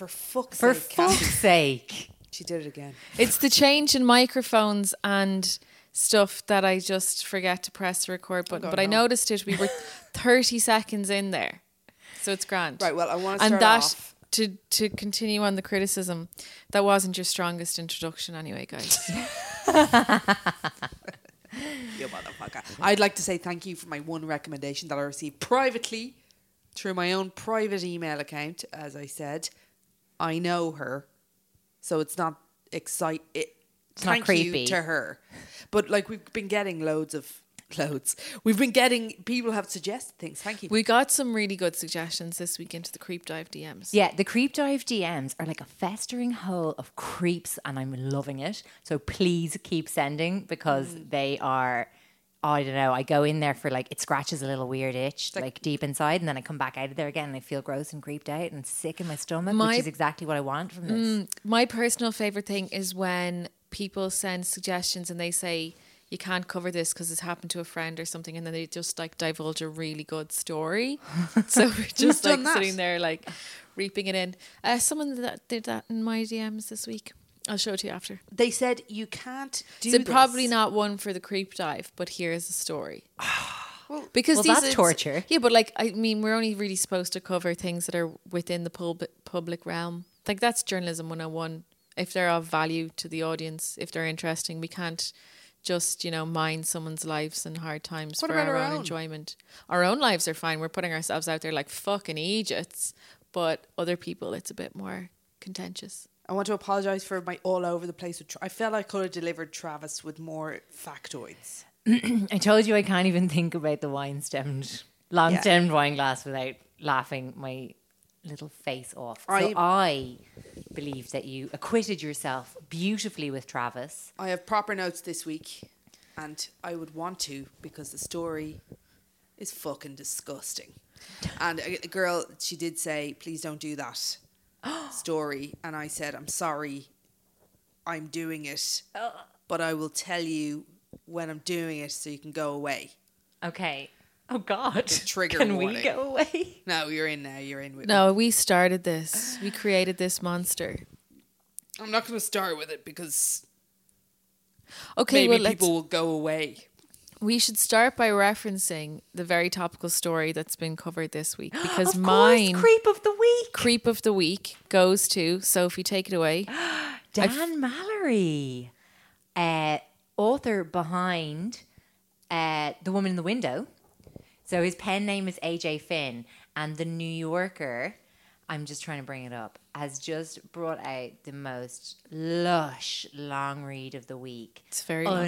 For fuck's For sake, Kathy. fuck's sake. She did it again. It's the change in microphones and stuff that I just forget to press the record button. God, but I no. noticed it. We were 30 seconds in there. So it's grand. Right, well, I wanna start And that, off- to, to continue on the criticism, that wasn't your strongest introduction anyway, guys. You motherfucker. I'd like to say thank you for my one recommendation that I received privately through my own private email account. As I said, I know her, so it's not excite. It, It's not thank creepy. you to her, but like we've been getting loads of loads. We've been getting people have suggested things. Thank you. we got some really good suggestions this week into the Creep Dive DMs. Yeah, the creep dive DMs are like a festering hole of creeps, and I'm loving it. So please keep sending because Mm. they are. I don't know. I go in there for like it scratches a little weird itch, like, deep inside, and then I come back out of there again, and I feel gross and creeped out and sick in my stomach, My- which is exactly what I want from this. My personal favorite thing is when people send suggestions and they say you can't cover this because it's happened to a friend or something, and then they just like divulge a really good story. so we're just like sitting there like reaping it in. Uh, someone that did that in my DMs this week. I'll show it to you after. they said you can't do. So this. probably not one for the creep dive, but here's the story. because Well, these that's it's- torture. Yeah, but like I mean, we're only really supposed to cover things that are within the pub- public realm. Like that's journalism 101. If they're of value to the audience, if they're interesting, we can't just you know mind someone's lives and hard times What for about our our own own? enjoyment. Our own lives are fine. We're putting ourselves out there like fucking Egypts, but other people, it's a bit more contentious. I want to apologize for my all over the place. With tra- I felt I could have delivered Travis with more factoids. I told you I can't even think about the wine stemmed, long stemmed wine glass without laughing my little face off. So I- I believe that you acquitted yourself beautifully with Travis. I have proper notes this week, and I would want to because the story is fucking disgusting. And a, a girl, she did say, "Please don't do that story," and I said, "I'm sorry, I'm doing it, oh. but I will tell you when I'm doing it so you can go away." Okay. Oh God. trigger Can warning. we go away? No, you're in now. You're in with me. No, we started this. We created this monster. I'm not going to start with it because Okay, maybe well, let's, people will go away. We should start by referencing the very topical story that's been covered this week because mine creep of the week. creep of the week goes to Sophie. Take it away. Dan Mallory, uh, author behind uh, The Woman in the Window. So his pen name is AJ Finn, and The New Yorker, I'm just trying to bring it up, has just brought out the most lush long read of the week. It's very long.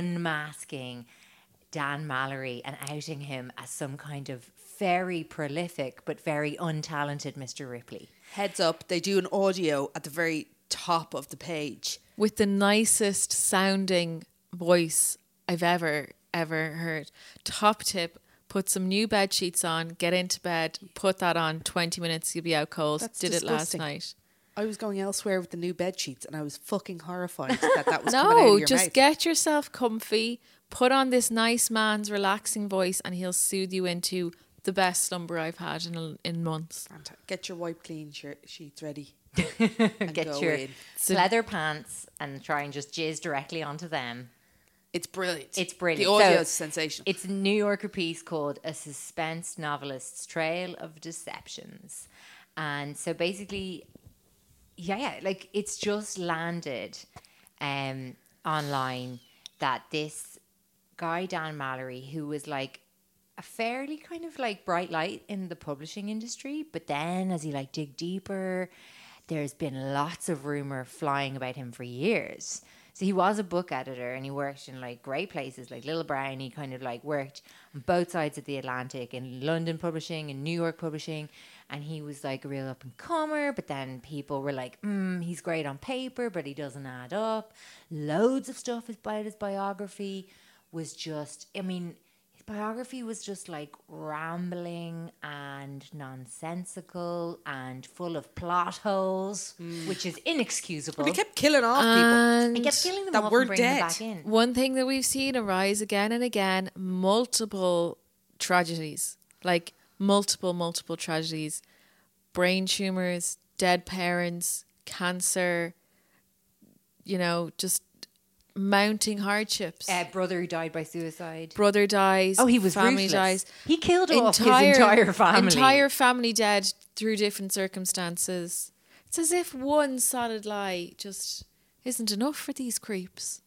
Unmasking Dan Mallory and outing him as some kind of very prolific but very untalented Mr. Ripley. Heads up, they do an audio at the very top of the page. with the nicest sounding voice I've ever ever heard. Top tip: put some new bed sheets on, get into bed, put that on. Twenty minutes, you'll be out cold. That's Did it last night. I was going elsewhere with the new bed sheets, and I was fucking horrified that that was coming out No, of your just mouth. get yourself comfy. Put on this nice man's relaxing voice, and he'll soothe you into the best slumber I've had in a, in months. Fanta- Get your wipe clean shirt sheets ready. Get your in. leather pants and try and just jizz directly onto them. It's brilliant. It's brilliant. The audio So, is sensational. It's a New Yorker piece called A Suspense Novelist's Trail of Deceptions. And so basically, yeah, yeah, like it's just landed um, online that this guy, Dan Mallory, who was like a fairly kind of like bright light in the publishing industry, but then as he like dig deeper, there's been lots of rumor flying about him for years. So he was a book editor and he worked in like great places like Little Brown. He kind of like worked on both sides of the Atlantic in London publishing and New York publishing. And he was like a real up and comer, but then people were like, mm, he's great on paper, but he doesn't add up. Loads of stuff is about his biography was just, I mean, his biography was just like rambling and nonsensical and full of plot holes, mm. which is inexcusable. They kept killing off people. He kept killing them that off were and bringing them dead. back in. One thing that we've seen arise again and again, multiple tragedies, like multiple, multiple tragedies, brain tumors, dead parents, cancer, you know, just mounting hardships. Uh, brother who died by suicide. Brother dies. Oh, he was family ruthless. dies. He killed off his entire family. Entire family dead through different circumstances. It's as if one solid lie just isn't enough for these creeps.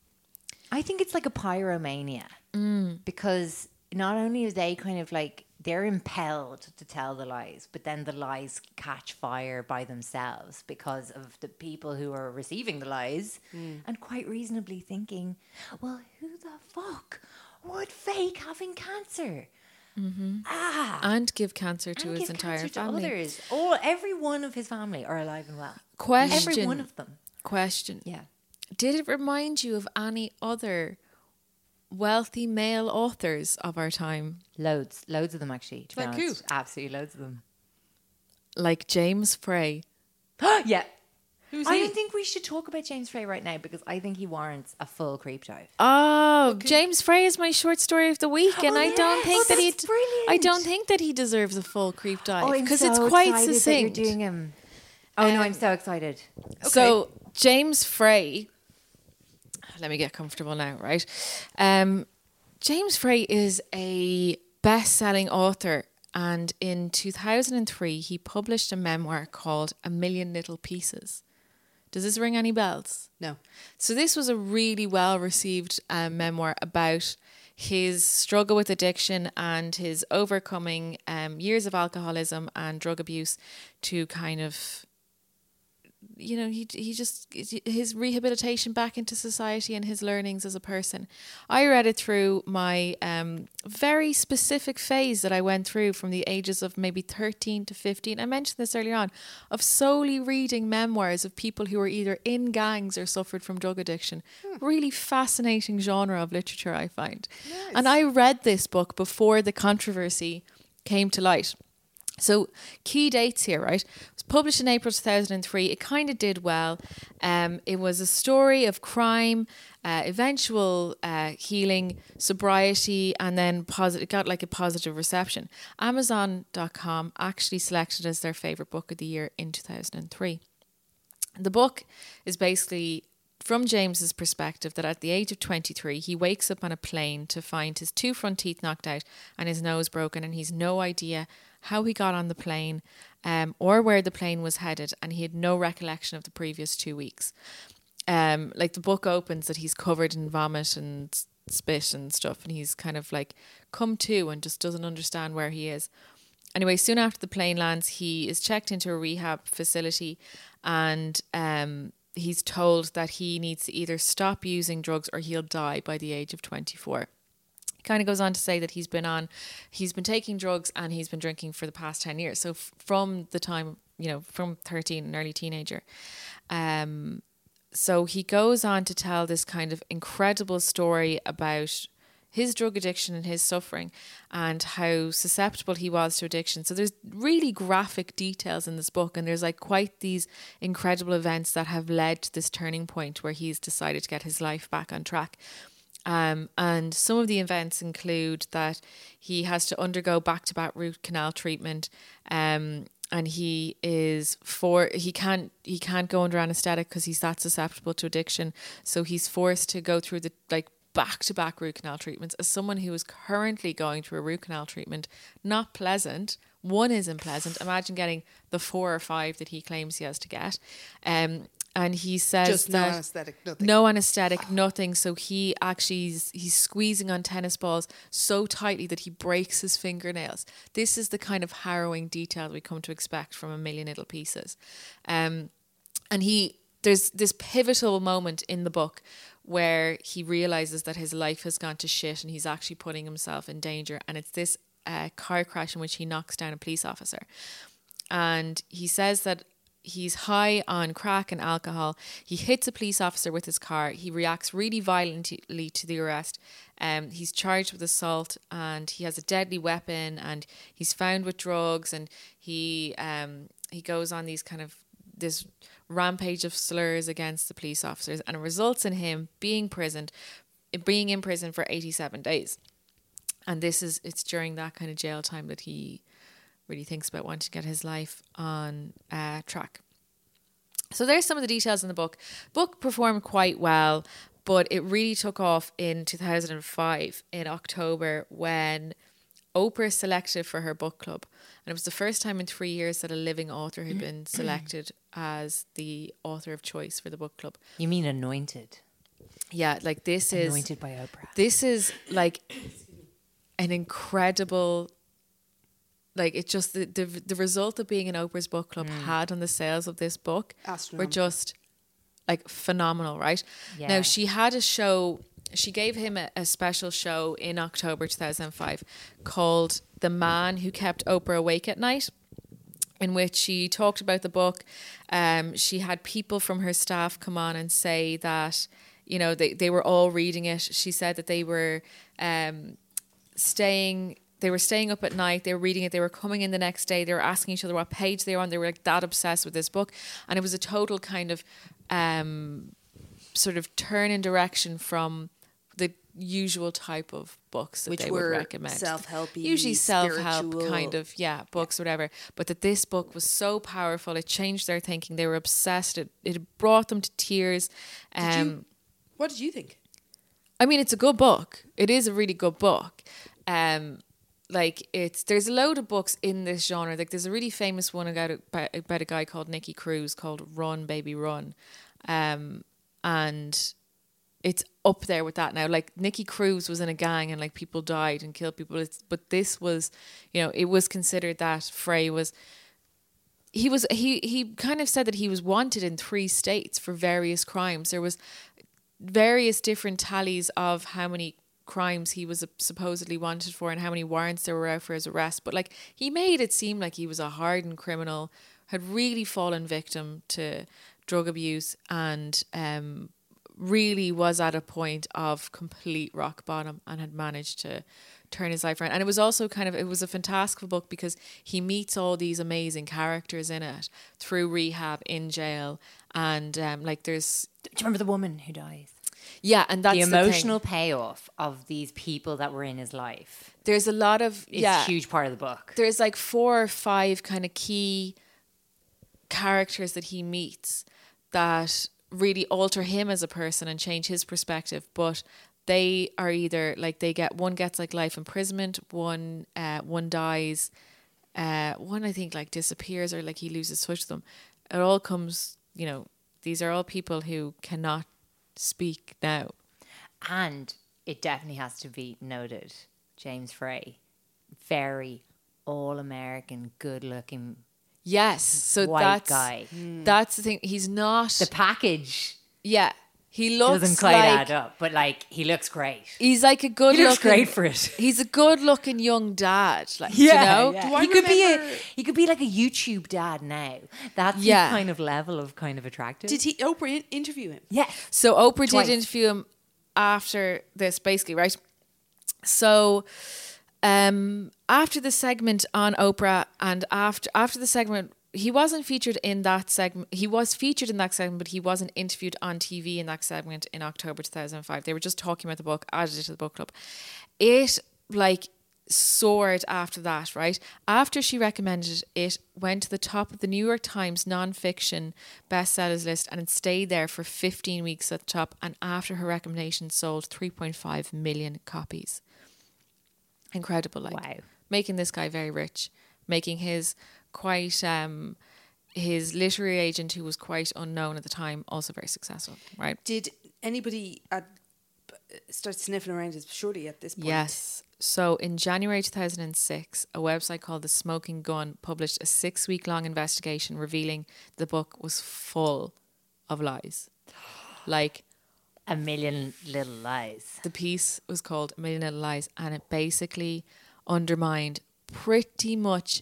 I think it's like a pyromania Mm. because not only are they kind of like they're impelled to tell the lies, but then the lies catch fire by themselves because of the people who are receiving the lies Mm. and quite reasonably thinking, well, who the fuck would fake having cancer? Ah, And give cancer to his entire cancer family. To others. All every one of his family are alive and well. Question. Every one of them. Question. Yeah. Did it remind you of any other wealthy male authors of our time? Loads, loads of them actually. To be Like who? absolutely loads of them. Like James Frey. yeah. Who's I he? don't think we should talk about James Frey right now because I think he warrants a full creep dive. Oh, James Frey is my short story of the week, and Oh, I don't think Oh, that he. that's. I don't think that he deserves a full creep dive oh, I'm because so it's quite excited that succinct. You're doing him. Oh no, I'm um, so excited. So James Frey, let me get comfortable now, right? Um, James Frey is a best-selling author, and in 2003 he published a memoir called A Million Little Pieces. Does this ring any bells? No. So this was a really well received um, memoir about his struggle with addiction and his overcoming um, years of alcoholism and drug abuse to kind of you know he he just his rehabilitation back into society and his learnings as a person. I read it through my um very specific phase that i went through from the ages of maybe 13 to 15 i mentioned this earlier on of solely reading memoirs of people who were either in gangs or suffered from drug addiction. Really fascinating genre of literature i find. And i read this book before the controversy came to light so key dates here, right? It was published in April 2003. It kind of did well. Um, it was a story of crime, uh, eventual uh, healing, sobriety, and then positive. It got like a positive reception. Amazon.com actually selected as their favorite book of the year in 2003. The book is basically from James's perspective that at the age of 23 he wakes up on a plane to find his two front teeth knocked out and his nose broken and he's no idea how he got on the plane um, or where the plane was headed and he had no recollection of the previous two weeks um, like the book opens that he's covered in vomit and spit and stuff and he's kind of like come to and just doesn't understand where he is anyway, soon after the plane lands, he is checked into a rehab facility and um, he's told that he needs to either stop using drugs or he'll die by the age of 24. Kind of goes on to say that he's been on he's been taking drugs and he's been drinking for the past 10 years so f- from the time you know from 13 an early teenager um so he goes on to tell this kind of incredible story about his drug addiction and his suffering and how susceptible he was to addiction. So there's really graphic details in this book and there's like quite these incredible events that have led to this turning point where he's decided to get his life back on track. Um, and some of the events include that he has to undergo back to back root canal treatment. Um, and he is for he can't he can't go under anesthetic because he's that susceptible to addiction. So he's forced to go through the like back to back root canal treatments. As someone who is currently going through a root canal treatment, not pleasant. One isn't pleasant. Imagine getting the four or five that he claims he has to get. Um, and he says Just no that anaesthetic, nothing. no anesthetic, nothing. So he actually is, he's squeezing on tennis balls so tightly that he breaks his fingernails. This is the kind of harrowing detail we come to expect from a million little pieces. Um, and he there's this pivotal moment in the book where he realizes that his life has gone to shit and he's actually putting himself in danger. And it's this uh, car crash in which he knocks down a police officer. And he says that he's high on crack and alcohol. He hits a police officer with his car. He reacts really violently to the arrest. Um, he's charged with assault and he has a deadly weapon and he's found with drugs and he um, he goes on these kind of this rampage of slurs against the police officers and it results in him being prisoned being in prison for 87 days. And this is it's during that kind of jail time that he really thinks about wanting to get his life on uh, track. So there's some of the details in the book. Book performed quite well, but it really took off in 2005 in October when Oprah selected for her book club. And it was the first time in three years that a living author had been selected as the author of choice for the book club. You mean anointed? Yeah, like this is Anointed by Oprah. this is like an incredible like it just the, the the result of being in Oprah's book club had on the sales of this book were just like phenomenal, right? Yeah. Now she had a show she gave him a, a special show in October 2005 called The Man Who Kept Oprah Awake at Night in which she talked about the book. Um, she had people from her staff come on and say that, you know, they, they were all reading it. She said that they were um, staying they were staying up at night, they were reading it, they were coming in the next day, they were asking each other what page they were on, they were like that obsessed with this book. And it was a total kind of um, sort of turn in direction from the usual type of books that Which they were would recommend. self-helpy, Usually self-help spiritual. kind of yeah books whatever but that this book was so powerful it changed their thinking they were obsessed it, it brought them to tears um Did you, what did you think? I mean, it's a good book. It is a really good book. Um, like it's there's a load of books in this genre. Like there's a really famous one about a, about a guy called Nicky Cruz called Run Baby Run, um, and it's up there with that now. Like Nicky Cruz was in a gang and like people died and killed people. It's, but this was, you know, it was considered that Frey was he was he he kind of said that he was wanted in three states for various crimes. There was various different tallies of how many crimes he was supposedly wanted for and how many warrants there were out for his arrest. But like he made it seem like he was a hardened criminal, had really fallen victim to drug abuse and um really was at a point of complete rock bottom and had managed to turn his life around. And it was also kind of it was a fantastical book because he meets all these amazing characters in it through rehab in jail and um like there's Do you remember the woman who dies? Yeah, and that's the the emotional payoff of these people that were in his life There's a lot of yeah. a huge part of the book. There's like four or five kind of key characters that he meets that really alter him as a person and change his perspective. But they are either like they get one gets like life imprisonment, one uh, one dies, uh, one I think like disappears or like he loses touch with them. It all comes, you know, these are all people who cannot speak now. And it definitely has to be noted, James Frey, very all American, good looking. Yes, so White that's guy. that's the thing. He's not The package. Yeah. He looks Doesn't quite like add up, but like he looks great. he's like a good He looks looking. great for it. He's a good looking young dad. Like you know, I he could be a he could be like a YouTube dad now. That's Yeah. his kind of level of kind of attractive. Did he Oprah in- interview him? Yeah. So Oprah Twice. did interview him after this, basically, right? So um, after the segment on Oprah and after after the segment, he wasn't featured in that segment. He was featured in that segment, but he wasn't interviewed on TV in that segment in October 2005. They were just talking about the book, added it to the book club. It like soared after that, right? After she recommended it, it went to the top of the New York Times nonfiction bestsellers list and it stayed there for 15 weeks at the top. And after her recommendation, sold 3.5 million copies. Incredible, like Wow. making this guy very rich, making his quite um his literary agent who was quite unknown at the time also very successful, right? Did anybody at, start sniffing around his surely at this point? Yes. So in January 2006, a website called The Smoking Gun published a six week long investigation revealing the book was full of lies. Like A million little lies. the piece was called A Million Little Lies and it basically undermined pretty much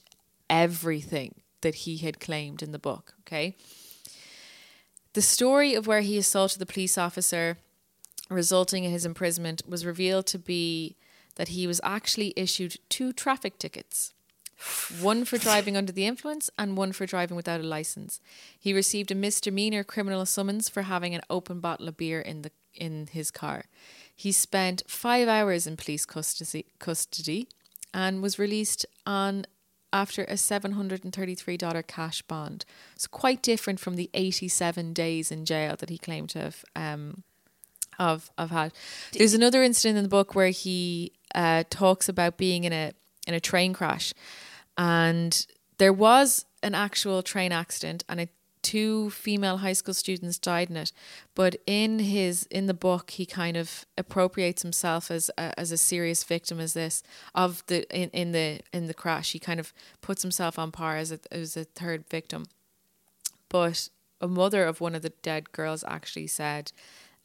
everything that he had claimed in the book. Okay. The story of where he assaulted the police officer, resulting in his imprisonment, was revealed to be that he was actually issued two traffic tickets. One for driving under the influence and one for driving without a license. He received a misdemeanor criminal summons for having an open bottle of beer in the in his car. He spent five hours in police custody, custody and was released on after a $733 cash bond. It's quite different from the 87 days in jail that he claimed to have um, of of had. There's another incident in the book where he uh, talks about being in a in a train crash, and there was an actual train accident, and it, two female high school students died in it. But in his in the book, he kind of appropriates himself as a, as a serious victim as this of the in, in the in the crash. He kind of puts himself on par as a as a third victim but a mother of one of the dead girls actually said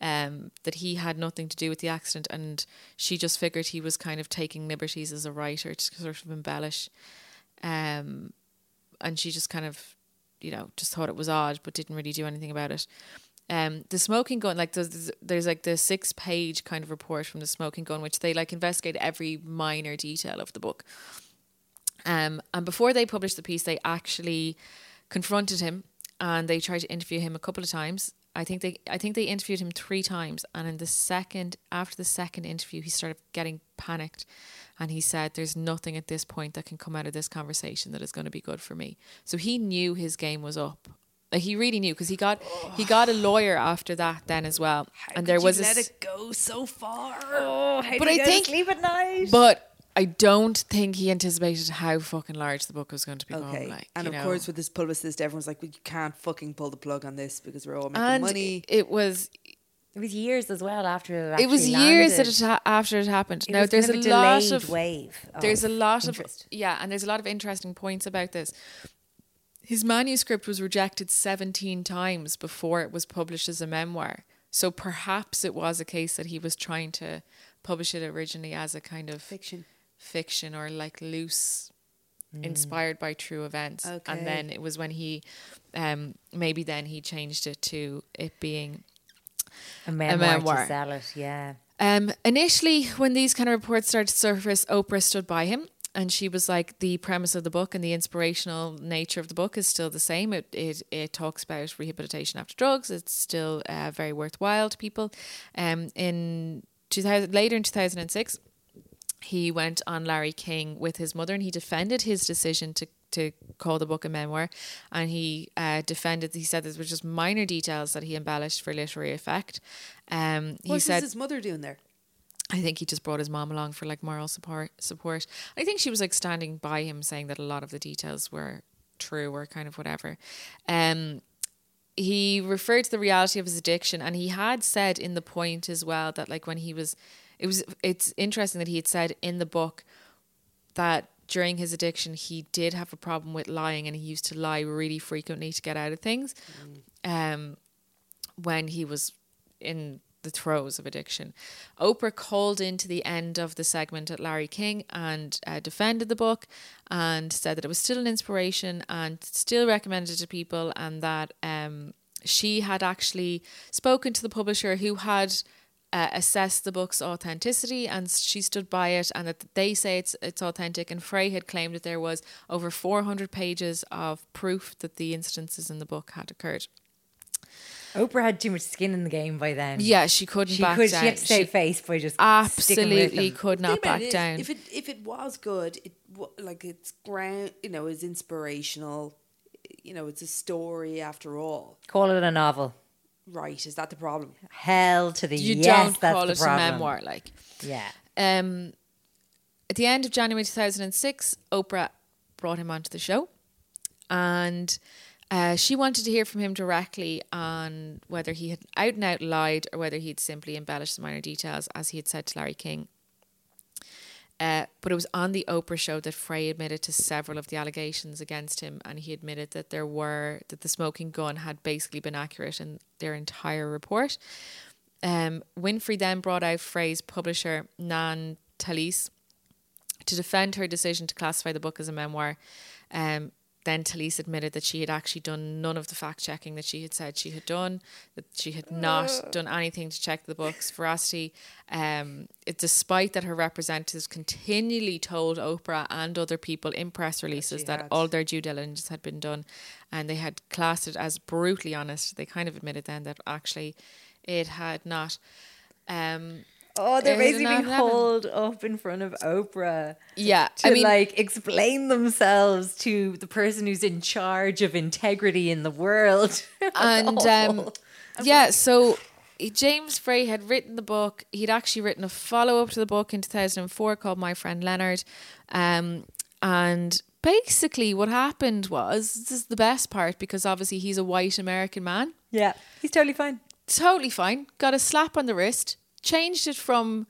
um, that he had nothing to do with the accident and she just figured he was kind of taking liberties as a writer to sort of embellish um, and she just kind of you know just thought it was odd but didn't really do anything about it um, the smoking gun like there's, there's like the six page kind of report from the smoking gun which they like investigate every minor detail of the book um, and before they published the piece, they actually confronted him and they tried to interview him a couple of times. I think they I think they interviewed him three times and in the second after the second interview he started getting panicked and he said there's nothing at this point that can come out of this conversation that is going to be good for me. So he knew his game was up. Like he really knew because he got he got a lawyer after that then as well. and there was a let it go so far. Oh, how But I think- sleep at night. but I don't think he anticipated how fucking large the book was going to become. Okay, Like, and of know. course with this publicist, everyone's like, "We can't fucking pull the plug on this because we're all making and money." it was It was years as well after it. it was actually years that it ha- after it happened. It now was there's kind a, of lot delayed of wave. there's a lot interest. of yeah, and there's a lot of interesting points about this. His manuscript was rejected 17 times before it was published as a memoir. So perhaps it was a case that he was trying to publish it originally as a kind of Fiction. Fiction or like loose inspired by true events Okay. and then it was when he um maybe then he changed it to it being a memoir, memoir. to sell it. Yeah. Um, initially, when these kind of reports started to surface, Oprah stood by him, and she was like, "The premise of the book and the inspirational nature of the book is still the same. It it, it talks about rehabilitation after drugs. It's still uh, very worthwhile to people." Um, in two thousand later in two thousand and six, he went on Larry King with his mother, and he defended his decision to to call the book a memoir, and he uh, defended. He said there were just minor details that he embellished for literary effect. Um, he What said his mother doing there? I think he just brought his mom along for like moral support. Support. I think she was like standing by him, saying that a lot of the details were true or kind of whatever. Um, he referred to the reality of his addiction, and he had said in the point as well that like when he was, it was. It's interesting that he had said in the book that during his addiction he did have a problem with lying, and he used to lie really frequently to get out of things. Um, when he was in the throes of addiction. Oprah called into the end of the segment at Larry King and uh, defended the book and said that it was still an inspiration and still recommended to people and that um, she had actually spoken to the publisher who had uh, assessed the book's authenticity and she stood by it and that they say it's it's authentic and Frey had claimed that there was over 400 pages of proof that the instances in the book had occurred. Oprah had too much skin in the game by then. Yeah, she couldn't she back could. down. She had to stay She face by just sticking with Absolutely them. could not back it is, down. If it if it was good, it wa- like it's ground, you know, is inspirational. You know, it's a story after all. Call it a novel. Right? Is that the problem? Hell to the you yes. don't that's call the it problem. a memoir, like. Yeah. Um, at the end of January 2006, Oprah brought him onto the show and uh, she wanted to hear from him directly on whether he had out and out lied or whether he'd simply embellished the minor details, as he had said to Larry King. Uh, but it was on the Oprah show that Frey admitted to several of the allegations against him, and he admitted that there were that the smoking gun had basically been accurate in their entire report. Um, Winfrey then brought out Frey's publisher Nan Talese to defend her decision to classify the book as a memoir. Um, then Talese admitted that she had actually done none of the fact checking that she had said she had done, that she had not done anything to check the book's veracity. Um, it, despite that her representatives continually told Oprah and other people in press releases that had. all their due diligence had been done and they had classed it as brutally honest, they kind of admitted then that actually it had not. Um, Oh, they're basically being hauled up in front of Oprah. yeah, To I mean, like explain themselves to the person who's in charge of integrity in the world. and um, yeah, so James Frey had written the book. He'd actually written a follow up to the book in 2004 called My Friend Leonard. Um, and basically, what happened was this is the best part because obviously he's a white American man. yeah, he's totally fine. Totally fine. Got a slap on the wrist. Changed it from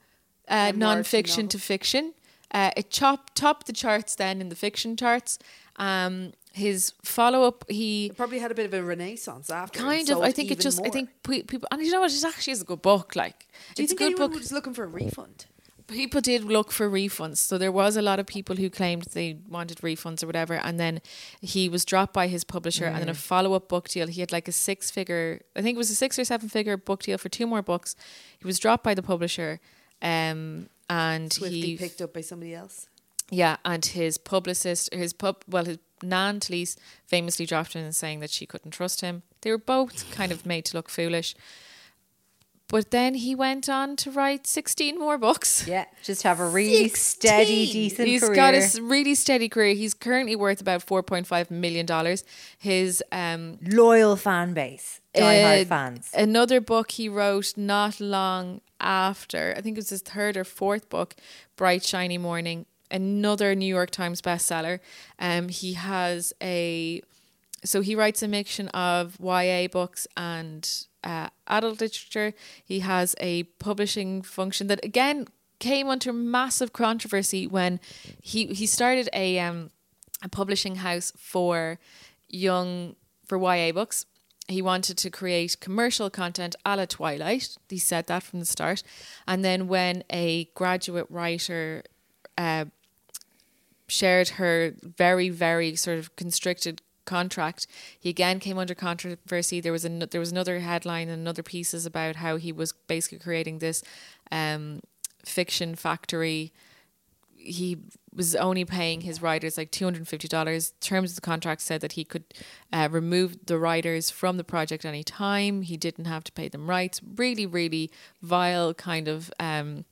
uh, non-fiction to fiction. Uh, it chopped topped the charts then in the fiction charts. Um, his follow up, he It probably had a bit of a renaissance after. kind of i think it just i think people and you know what it actually is a good book like Do you it's a think good anyone book was looking for a refund? People did look for refunds so there was a lot of people who claimed they wanted refunds or whatever and then he was dropped by his publisher and then a follow-up book deal he had like a six figure i think it was a six or seven figure book deal for two more books he was dropped by the publisher um and Swiftly he picked up by somebody else. yeah, and his publicist, his pub, well, his Nan Talese famously dropped in saying that she couldn't trust him. They were both kind of made to look foolish. But then he went on to write 16 more books. Yeah, just have a really steady, 16. decent He's career. got a really steady career. He's currently worth about $4.5 million. His um, loyal fan base, diehard uh, fans. Another book he wrote not long after, I think it was his third or fourth book, Bright Shiny Morning, another New York Times bestseller. Um, he has a, so he writes a mixture of YA books and uh, adult literature. He has a publishing function that again came under massive controversy when he he started a um a publishing house for young for YA books. He wanted to create commercial content a la Twilight. He said that from the start. And then when a graduate writer uh, shared her very, very sort of constricted contract, he again came under controversy. There was a there was another headline and another pieces about how he was basically creating this um, fiction factory he was only paying his writers like two hundred and fifty dollars. Terms of the contract said that he could uh, remove the writers from the project any time. He didn't have to pay them rights. Really, really vile kind of um,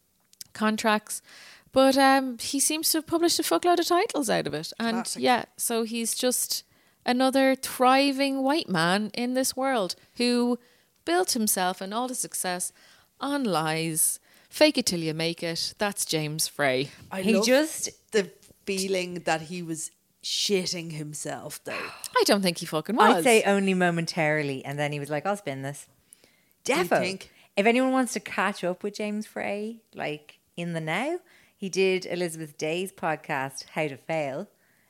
contracts. But um, he seems to have published a fuckload of titles out of it, and Classic. yeah, so he's just another thriving white man in this world who built himself and all his success on lies. Fake it till you make it. That's James Frey. I He love just- the feeling that he was shitting himself though. I don't think he fucking was. I'd say only momentarily, and then he was like, "I'll spin this." Defo. think? If anyone wants to catch up with James Frey, like in the now, he did Elizabeth Day's podcast, How to Fail,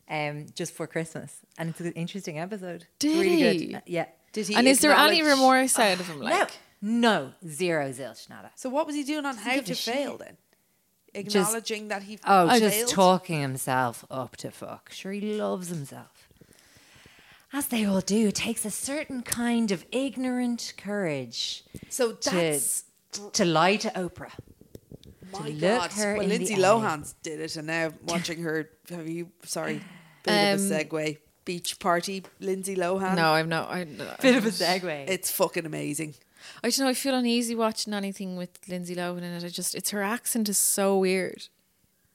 um, just for Christmas, and it's an interesting episode. Did really he? good. Uh, yeah. Did he? and is there any remorse out of him? Like, No, No, zero zilch, nada. So what was he doing on how give a to shit. fail then? Acknowledging that he failed. Oh, failed? just talking himself up to fuck. Sure, he loves himself. As they all do, it takes a certain kind of ignorant courage So to, that's to lie to Oprah. my look God. her well, in the Lindsay eye. Lohan did it, and now watching her. Have you? Sorry, bit of a segue. Beach party, Lindsay Lohan. No, I'm not. I, Bit of a segue. it's fucking amazing. I don't know. I feel uneasy watching anything with Lindsay Lohan in it. I just, it's her accent is so weird.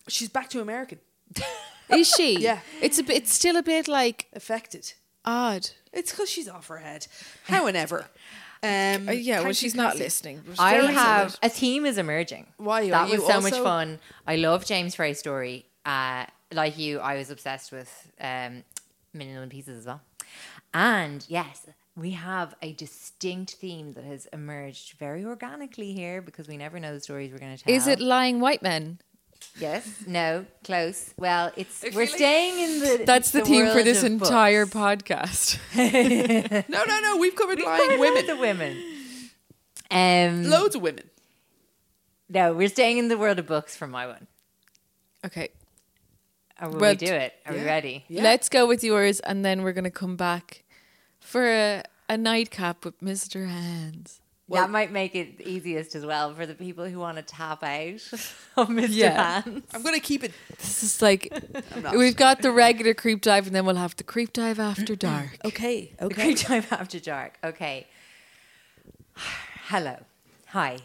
She's back to American. Is she? Yeah. It's a bit. It's still a bit like Affected. odd. It's because she's off her head. However, um, Uh, yeah. Well, she's not listening. I have a theme is emerging. Why, are That was you so much fun. I love James Frey's story. Uh, like you, I was obsessed with um, Million Little Pieces as well. And yes, we have a distinct theme that has emerged very organically here because we never know the stories we're going to tell. Is it lying white men? Yes. No. Close. Well, it's we're staying in the. That's the, the theme for this entire books. podcast. No, no, no. We've covered lying women. the women. Um, Loads of women. no, we're staying in the world of books for my one. okay. Or will Well, we do it? Are we yeah. ready? Let's go with yours, and then we're gonna come back for a, a nightcap with Mr. Hands. that might make it easiest as well for the people who want to tap out of Mr. Yeah. Hands. I'm going to keep it. This is like we've got the regular creep dive, and then we'll have the creep dive after dark. Okay. The Okay. Great time after dark. Okay. Hello. Hi.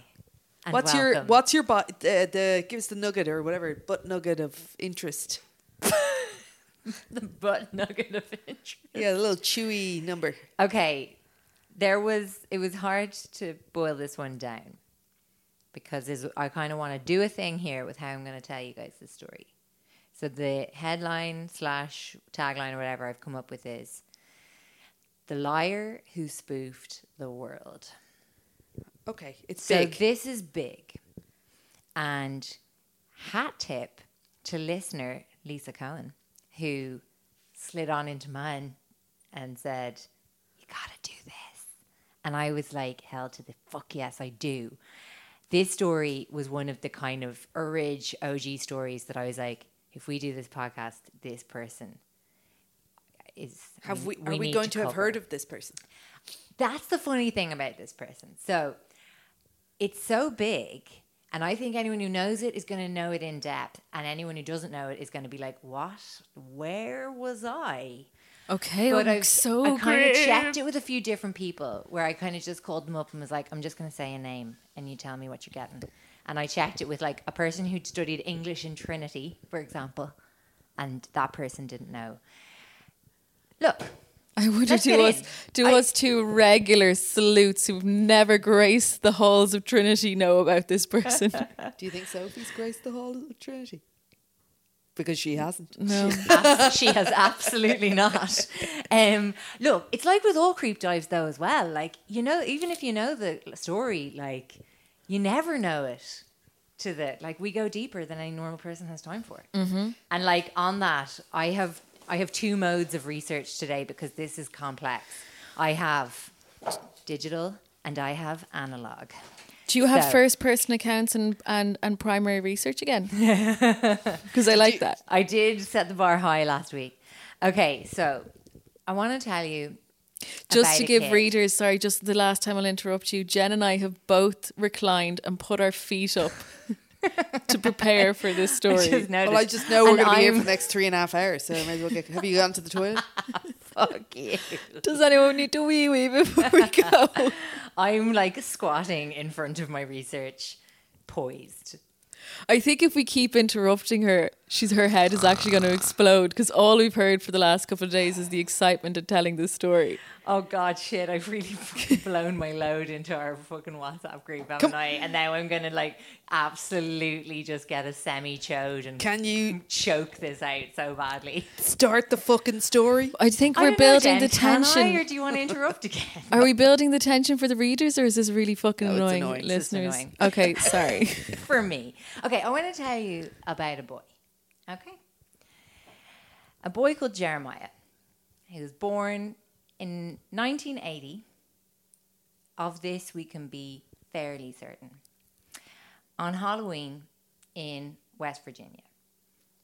And What's your. What's your butt? The, the give us the nugget or whatever butt nugget of interest. butt nugget of interest? Yeah, the little chewy number. Okay. There was it was hard to boil this one down because I kind of want to do a thing here with how I'm going to tell you guys the story. So the headline slash tagline or whatever I've come up with is the liar who spoofed the world. Okay, it's So big. this is big. And hat tip to listener Lisa Cohen, who slid on into mine and said, You gotta do this. And I was like, Hell to the fuck yes, I do. This story was one of the kind of orig OG stories that I was like, if we do this podcast, this person is have we? Are we we, going to, have heard of this person? That's the funny thing about this person. So it's so big, and I think anyone who knows it is going to know it in depth, and anyone who doesn't know it is going to be like, "What? Where was I?" Okay, But I'm I've so I kind of checked it with a few different people, where I kind of just called them up and was like, "I'm just going to say a name, and you tell me what you're getting." And I checked it with like a person who'd studied English in Trinity, for example, and that person didn't know. Look, I wonder Let's do us do I- us two regular salutes who've never graced the halls of Trinity know about this person? Do you think Sophie's graced the halls of Trinity? Because she hasn't. no. Abs- she has absolutely not. Um, look, it's like with all creep dives though as well. Like you know, even if you know the story, like you never know it to the like we go deeper than any normal person has time for. Mm-hmm. And like on that, I have I have two modes of research today because this is complex. I have digital and I have analog. Do you have So- first person accounts and, and, and primary research again? Because I like that. I did set the bar high last week. Okay, so I want to tell you Just to give kid. readers, sorry, just the last time I'll interrupt you. Jen and I have both reclined and put our feet up to prepare for this story. Just noticed. Well, I just know we're going to be here for the next three and a half hours, so I might as well get. Have you gone to the toilet? Fuck you. Does anyone need to wee wee before we go? I'm like squatting in front of my research, poised. I think if we keep interrupting her, she's her head is actually going to explode because all we've heard for the last couple of days is the excitement of telling this story. Oh god, shit! I've really fucking blown my load into our fucking WhatsApp group, haven't I? And now I'm gonna like absolutely just get a semi chode and Can you choke this out so badly. start the fucking story? I think we're don't know, building Jen, the can tension. I, or do you want to interrupt again? Are we building the tension for the readers, or is this really fucking No, it's annoying, annoying. It's listeners? annoying. Okay, sorry. for me. Okay, I want to tell you about a boy. Okay. A boy called Jeremiah. He was born in 1980 of this we can be fairly certain. On Halloween in West Virginia.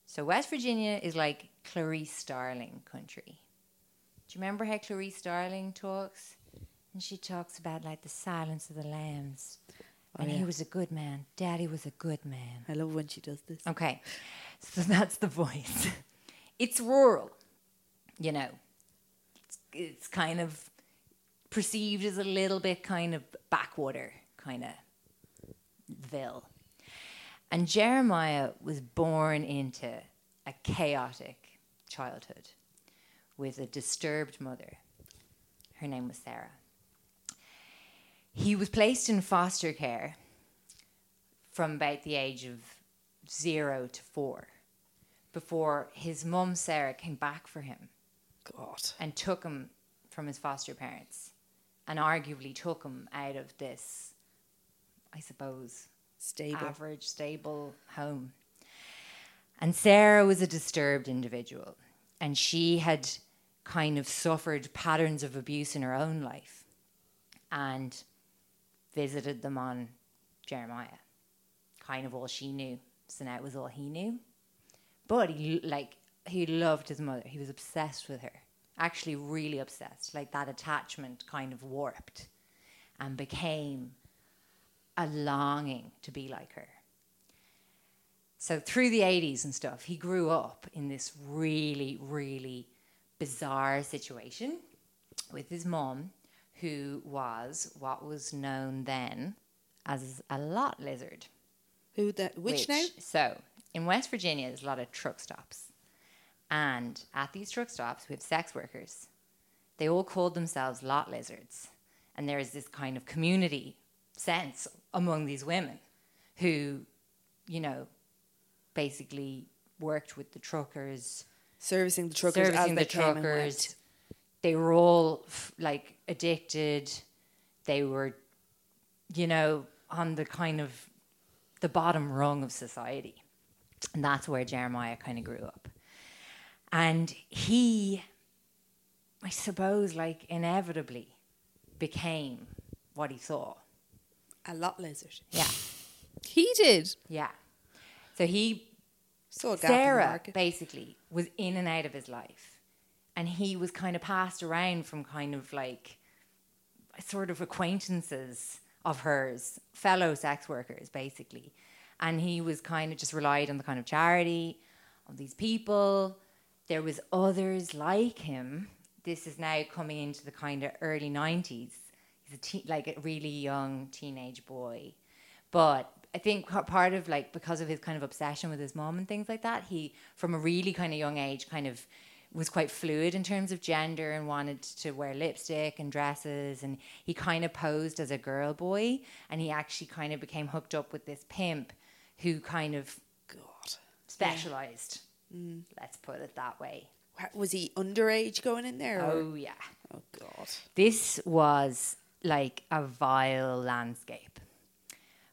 So West Virginia is like Clarice Starling country. Do you remember how Clarice Starling talks? And she talks about like the silence of the lambs. And he was a good man. Daddy was a good man. I love when she does this. Okay, so that's the voice. it's rural, you know. It's, it's kind of perceived as a little bit kind of backwater, kind of ville. And Jeremiah was born into a chaotic childhood with a disturbed mother. Her name was Sarah. He was placed in foster care from about the age of zero to four before his mum, Sarah, came back for him God. and took him from his foster parents and arguably took him out of this, I suppose, Stable. average, stable home. And Sarah was a disturbed individual, and she had kind of suffered patterns of abuse in her own life and visited them on Jeremiah. Kind of all she knew. So now it was all he knew. But he like he loved his mother. He was obsessed with her. Actually really obsessed. Like that attachment kind of warped and became a longing to be like her. So through the 80s and stuff, he grew up in this really, really bizarre situation with his mom, who was what was known then as a lot lizard. Who that? Which, now? So in West Virginia, there's a lot of truck stops. And at these truck stops, we have sex workers. They all called themselves lot lizards. And there is this kind of community sense among these women who, you know, basically worked with the truckers, Servicing the truckers servicing as they the truckers. They were all f- like addicted. They were, you know, on the kind of the bottom rung of society. And that's where Jeremiah kind of grew up. And he, I suppose, like inevitably became what he saw. A lot lizard. Yeah. He did. Yeah. So he Saw a gap in the Sarah basically was in and out of his life, and he was kind of passed around from kind of like sort of acquaintances of hers, fellow sex workers, basically, and he was kind of just relied on the kind of charity of these people. There was others like him. This is now coming into the kind of early nineties. He's a te- like a really young teenage boy, but I think part of like because of his kind of obsession with his mom and things like that, he from a really kind of young age kind of was quite fluid in terms of gender and wanted to wear lipstick and dresses and he kind of posed as a girl boy and he actually kind of became hooked up with this pimp who kind of God. specialized. Mm. Let's put it that way. Was he underage going in there? or- Oh yeah. Oh God. This was like a vile landscape.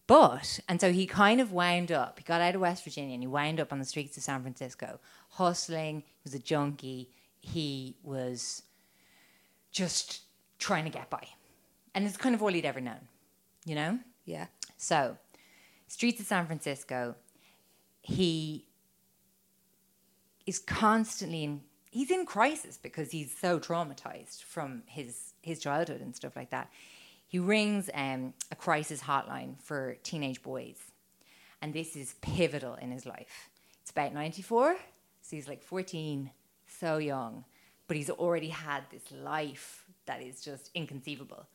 But, and so he kind of wound up, he got out of West Virginia and he wound up on the streets of San Francisco, hustling. Was a junkie. He was just trying to get by. And it's kind of all he'd ever known, you know? Yeah. So, streets of San Francisco, he is constantly in he's in crisis because he's so traumatized from his his childhood and stuff like that. He rings um, a crisis hotline for teenage boys, and this is pivotal in his life. It's about ninety four, so he's like fourteen, so young, but he's already had this life that is just inconceivable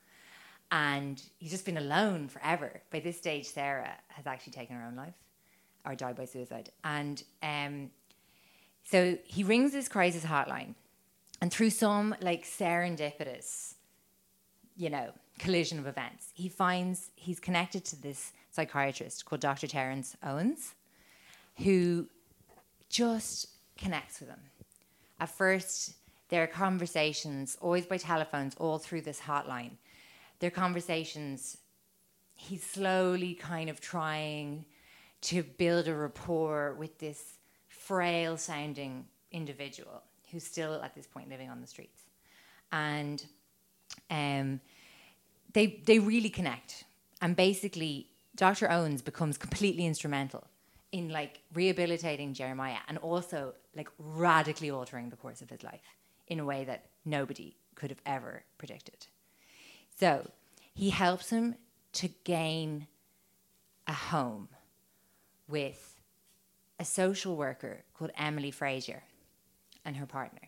and he's just been alone forever. By this stage, Sarah has actually taken her own life or died by suicide. And um, so he rings this crisis hotline, and through some like serendipitous, you know, collision of events, he finds he's connected to this psychiatrist called Dr. Terrence Owens, who just connects with them. At first, there are conversations, always by telephones, all through this hotline. Their conversations, he's slowly kind of trying to build a rapport with this frail sounding individual who's still at this point living on the streets. And um, they they really connect, and basically, Dr. Owens becomes completely instrumental in like rehabilitating Jeremiah and also like radically altering the course of his life in a way that nobody could have ever predicted. So he helps him to gain a home with a social worker called Emily Frazier and her partner.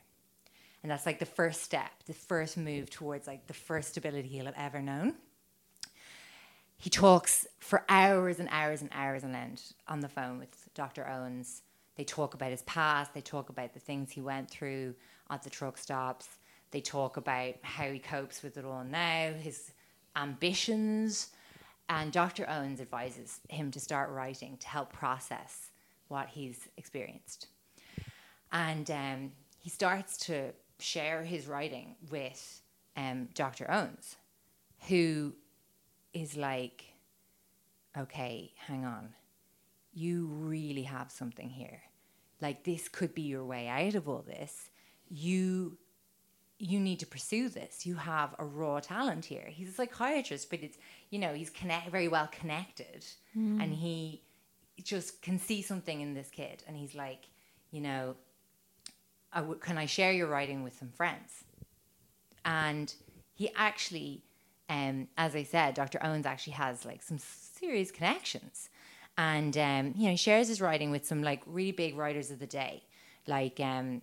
And that's like the first step, the first move towards like the first stability he'll have ever known. He talks for hours and hours and hours on end on the phone with Dr. Owens. They talk about his past, they talk about the things he went through at the truck stops, they talk about how he copes with it all now, his ambitions. And Dr. Owens advises him to start writing to help process what he's experienced. And um, he starts to share his writing with um, Dr. Owens, who is like, okay, hang on. You really have something here. Like, this could be your way out of all this. You you need to pursue this. You have a raw talent here. He's a psychiatrist, but it's you know he's connect very well connected, hmm. and he just can see something in this kid, and he's like, you know, I w- can I share your writing with some friends? And he actually, um, as I said, Dr. Owens actually has like some serious connections, and um, you know he shares his writing with some like really big writers of the day, like um,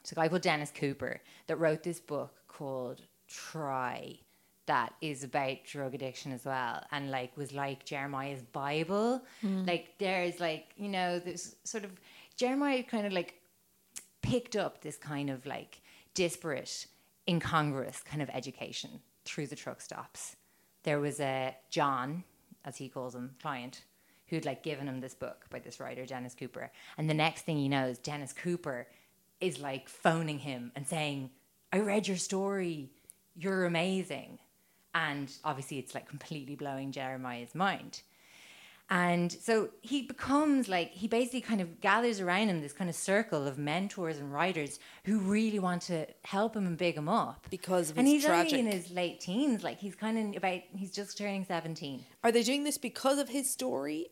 it's a guy called Dennis Cooper that wrote this book called Try that is about drug addiction as well and like was like Jeremiah's Bible. Like there's like, you know, this sort of Jeremiah kind of like picked up this kind of like disparate, incongruous kind of education through the truck stops. There was a John, as he calls him, client, who'd like given him this book by this writer, Dennis Cooper. And the next thing he knows, Dennis Cooper is like phoning him and saying, I read your story. You're amazing. And obviously, it's like completely blowing Jeremiah's mind. And so he becomes like, he basically kind of gathers around him this kind of circle of mentors and writers who really want to help him and big him up. Because of and he's only in his late teens, like he's kind of about, he's just turning 17. Are they doing this because of his story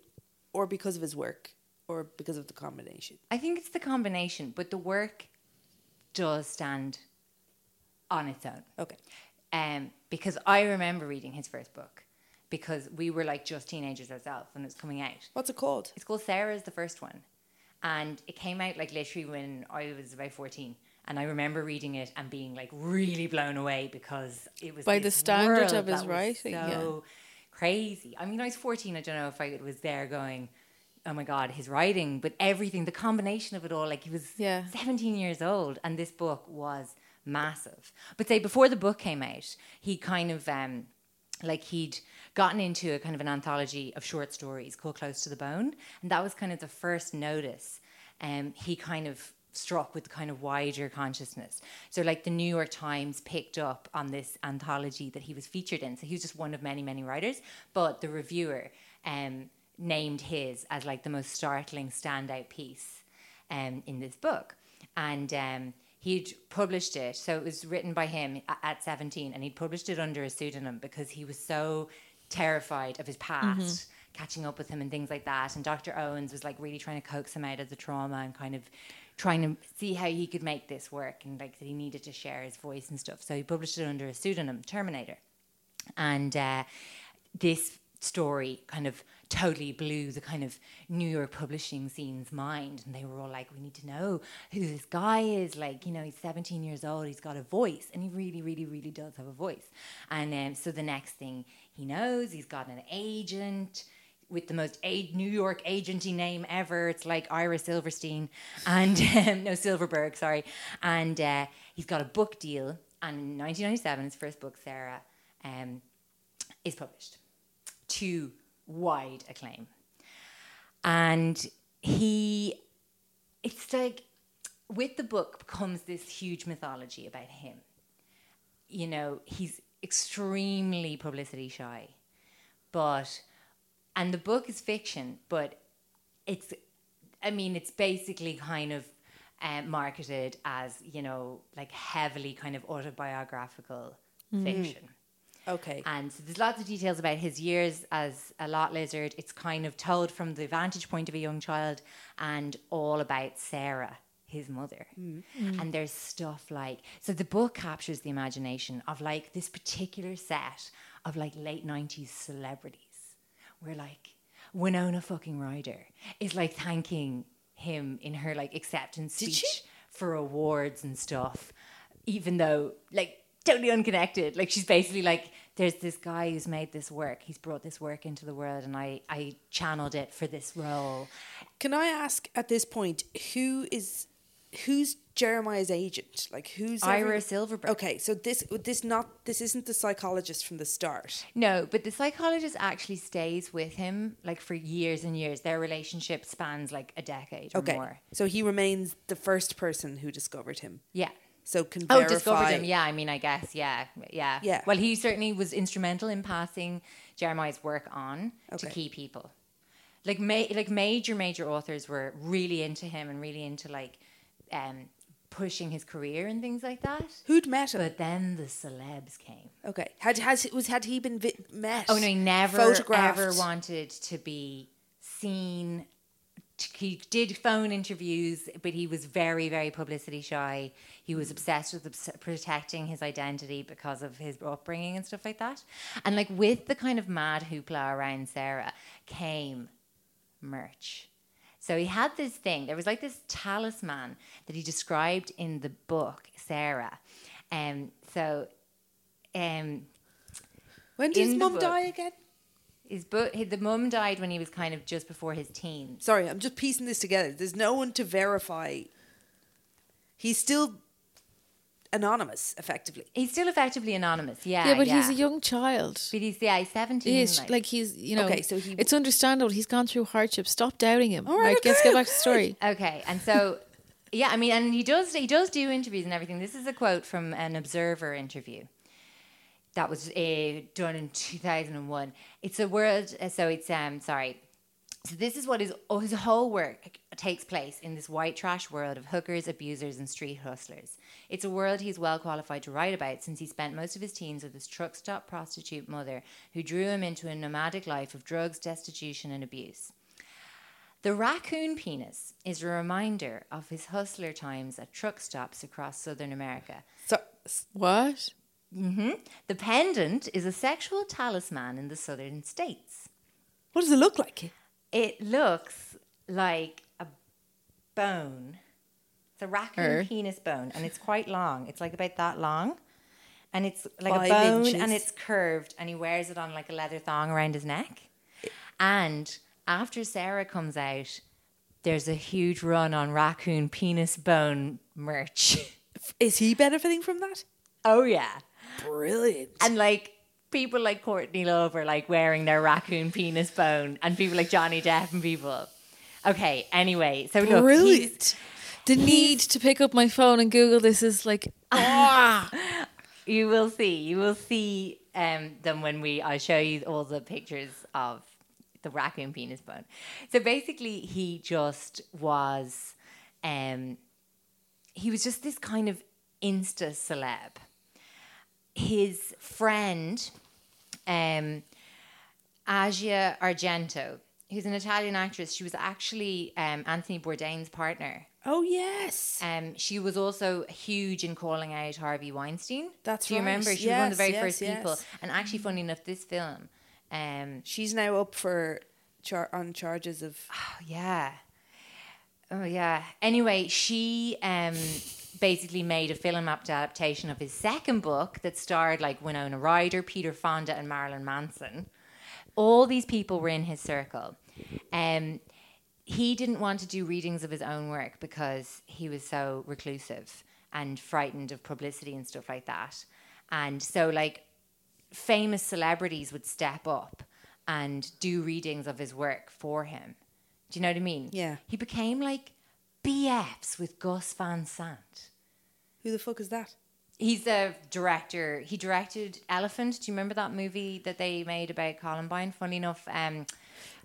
or because of his work or because of the combination? I think it's the combination, but the work does stand on its own. Okay. Um, because I remember reading his first book because we were like just teenagers ourselves when it was coming out. What's it called? It's called Sarah's the first one. And it came out like literally when I was about 14. And I remember reading it and being like really blown away because it was By the this standards of his writing, yeah. So crazy. I mean, I was 14. I don't know if I was there going, oh my God, his writing, but everything, the combination of it all, like he was Yeah. 17 years old and this book was massive. But say before the book came out, he kind of um like he'd gotten into a kind of an anthology of short stories called Close to the Bone, and that was kind of the first notice um he kind of struck with kind of wider consciousness. So like the New York Times picked up on this anthology that he was featured in. So he was just one of many, many writers, but the reviewer um named his as like the most startling standout piece um, in this book. And um, he'd published it. So it was written by him at 17, and he'd published it under a pseudonym because he was so terrified of his past catching up with him and things like that. And Dr. Owens was like really trying to coax him out of the trauma and kind of trying to see how he could make this work and like that he needed to share his voice and stuff. So he published it under a pseudonym, Terminator. And uh, this story kind of totally blew the kind of New York publishing scene's mind. And they were all like, we need to know who this guy is. Like, you know, he's 17 years old, he's got a voice. And he really, really, really does have a voice. And um, so the next thing he knows, he's got an agent with the most a- New York agency name ever. It's like Ira Silverstein and um, no Silverberg, sorry. And uh, he's got a book deal. And in 1997, his first book, Sarah, um, is published to wide acclaim. And he, it's like with the book becomes this huge mythology about him. You know, he's extremely publicity shy, but, and the book is fiction, but it's, I mean, it's basically kind of um, marketed as, you know, like heavily kind of autobiographical fiction. Okay. And so there's lots of details about his years as a lot lizard. It's kind of told from the vantage point of a young child and all about Sarah, his mother. Mm. Mm. And there's stuff like so the book captures the imagination of like this particular set of like late 90s celebrities where like Winona fucking Ryder is like thanking him in her like acceptance Did speech she? for awards and stuff, even though like totally unconnected. Like she's basically like, there's this guy who's made this work. He's brought this work into the world, and I I channeled it for this role. Can I ask at this point who is who's Jeremiah's agent? Like who's Ira every- Silverberg. Okay, so this this not this isn't the psychologist from the start. No, but the psychologist actually stays with him like for years and years. Their relationship spans like a decade or Okay, more. so he remains the first person who discovered him. Yeah. So can Oh, verify. discovered him. Yeah, I mean, I guess. Yeah, yeah. Yeah. Well, he certainly was instrumental in passing Jeremiah's work on to key people. Like, ma- like major, major authors were really into him and really into like um, pushing his career and things like that. Who'd met him? But then the celebs came. okay, had has was had he been vi- met? Oh no, he never photographed? ever wanted to be seen. He did phone interviews, but he was very, very publicity shy. He was obsessed with protecting his identity because of his upbringing and stuff like that. And like with the kind of mad hoopla around Sarah came merch. So he had this thing. There was like this talisman that he described in the book, Sarah. Um, so, um, When did his mum die again? His book, the mum died when he was kind of just before his teens. Sorry, I'm just piecing this together. There's no one to verify. He's still anonymous, effectively. He's still effectively anonymous. Yeah, Yeah, but he's a young child. But he's yeah, he's seventeen. He is like, like he's you know. Okay, so he- it's understandable. He's gone through hardship. Stop doubting him. All right, right, let's okay, get back to the story. Okay, and so yeah, I mean, and he does he does do interviews and everything. This is a quote from an Observer interview that was uh, done in two thousand and one. It's a world. Uh, so it's um sorry. So this is what his oh, his whole work takes place in this white trash world of hookers, abusers, and street hustlers. It's a world he's well qualified to write about since he spent most of his teens with his truck stop prostitute mother, who drew him into a nomadic life of drugs, destitution, and abuse. The raccoon penis is a reminder of his hustler times at truck stops across southern America. So, What? The pendant is a sexual talisman in the southern states. what does it look like? It looks like a bone. It's a raccoon Er. penis bone, and it's quite long. It's like about that long. And it's like Five a bone inches. and it's curved, and he wears it on like a leather thong around his neck. And after Sarah comes out, there's a huge run on raccoon penis bone merch. Is he benefiting from that? oh, yeah. Brilliant. And like people like Courtney Love are like wearing their raccoon penis bone, and people like Johnny Depp and people. Okay, anyway, so look, Brilliant. The need to pick up my phone and Google this is like ah. you will see, you will see um, them when we. I'll show you all the pictures of the raccoon penis bone. So basically, he just was, um, he was just this kind of insta celeb. His friend, um, Asia Argento, who's an Italian actress, she was actually um, Anthony Bourdain's partner. Oh yes. Um, she was also huge in calling out Harvey Weinstein. That's Do you right. remember? She was one of the very Yes, first yes, people. And actually, funny enough, this film, um, She's now up for char- on charges of oh yeah, oh yeah. Anyway, she um, basically made a film adaptation of his second book that starred like Winona Ryder, Peter Fonda, and Marilyn Manson. All these people were in his circle. Um, he didn't want to do readings of his own work because he was so reclusive and frightened of publicity and stuff like that. And so, like, famous celebrities would step up and do readings of his work for him. Do you know what I mean? Yeah. He became like BFs with Gus Van Sant. who the fuck is that? He's a director. He directed Elephant. Do you remember that movie that they made about Columbine? Funny enough, um,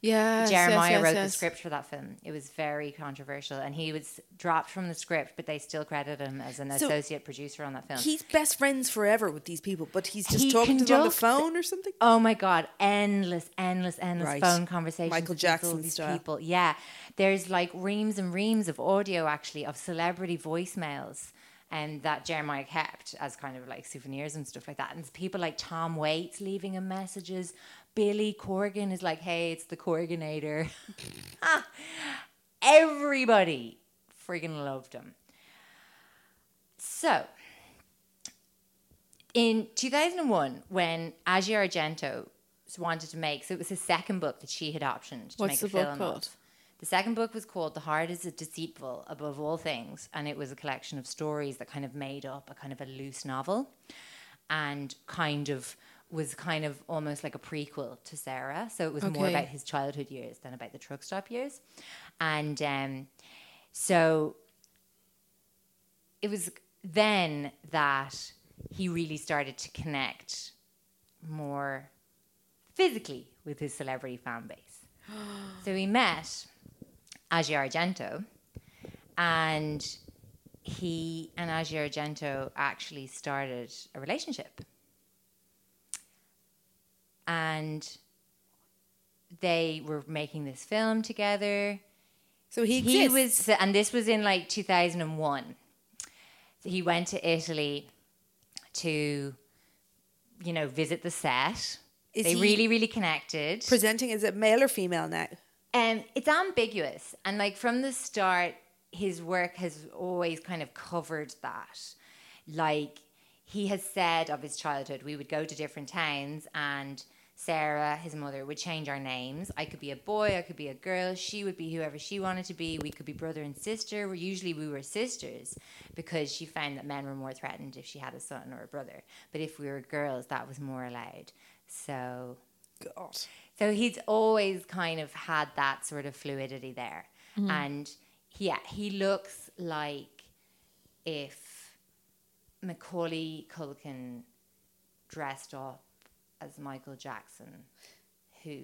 Yeah. Jeremiah wrote the script for that film. It was very controversial, and he was dropped from the script, but they still credit him as an So, associate producer on that film. He's best friends forever with these people, but he's just He talking to them on the phone or something. Oh my god, endless, endless, endless Right. phone conversations. Michael with these- Jackson style. people. Yeah, there's like reams and reams of audio actually of celebrity voicemails. And that Jeremiah kept as kind of like souvenirs and stuff like that. And people like Tom Waits leaving him messages. Billy Corgan is like, hey, it's the Corganator. Everybody friggin' loved him. So, in 2001, when Asia Argento wanted to make, so it was his second book that she had optioned to What's make a film called? of. The second book was called The Heart is a Deceitful Above All Things, and it was a collection of stories that kind of made up a kind of a loose novel and kind of was kind of almost like a prequel to Sarah. So it was more about his childhood years than about the truck stop years. And um, so it was then that he really started to connect more physically with his celebrity fan base. so he met Asia Argento, and he and Asia Argento actually started a relationship. And they were making this film together. So he he exists. was and this was in like 2001 so he went to italy to you know visit the set. Is they he really really connected. presenting as a male or female now. and it's ambiguous and like from the start his work has always kind of covered that. Like he has said of his childhood we would go to different towns and sarah his mother would change our names. I could be a boy i could be a girl she would be whoever she wanted to be. We could be brother and sister. Usually we were sisters because she found that men were more threatened if she had a son or a brother. But if we were girls that was more allowed. So God. so he's always kind of had that sort of fluidity there. Mm-hmm. And yeah, he looks like if Macaulay Culkin dressed up as Michael Jackson, who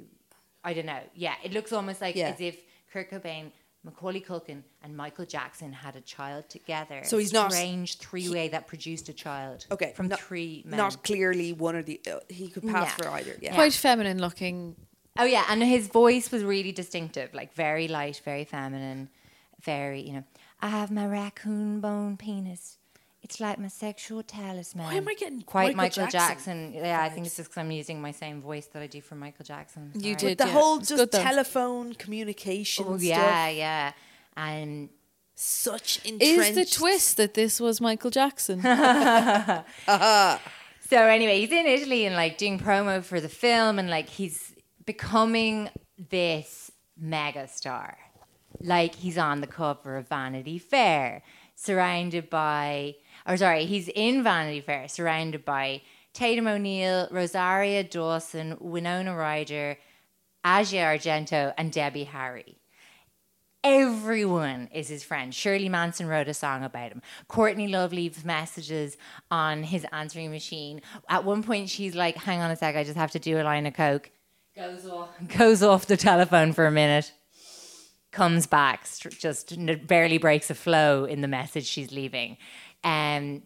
I don't know. Yeah, it looks almost like Yeah. as if Kurt Cobain, Macaulay Culkin, and Michael Jackson had a child together. So he's not- strange three way that produced a child. Okay, from not, three men. Not clearly one or the. Uh, he could pass No. for either. Yeah. Quite feminine looking. Oh yeah, and his voice was really distinctive, like very light, very feminine, very you know. I have my raccoon bone penis. It's like my sexual talisman. Why am I getting quite Michael Michael, Jackson Jackson? Yeah, I think it's just because I'm using my same voice that I do for Michael Jackson. I'm You sorry. did. the yeah. whole It's just good though. telephone communication Oh stuff. yeah, yeah, and Such Is the twist that this was Michael Jackson? So anyway, he's in Italy and like doing promo for the film, and like he's becoming this mega star. Like he's on the cover of Vanity Fair, surrounded by, or sorry, he's in Vanity Fair, surrounded by Tatum O'Neal, Rosario Dawson, Winona Ryder, Asia Argento, and Debbie Harry everyone is his friend. Shirley Manson wrote a song about him. Courtney Love leaves messages on his answering machine. At one point, she's like, "Hang on a sec, I just have to do a line of coke." Goes off, goes off the telephone for a minute. Comes back, just barely breaks a flow in the message she's leaving. Um,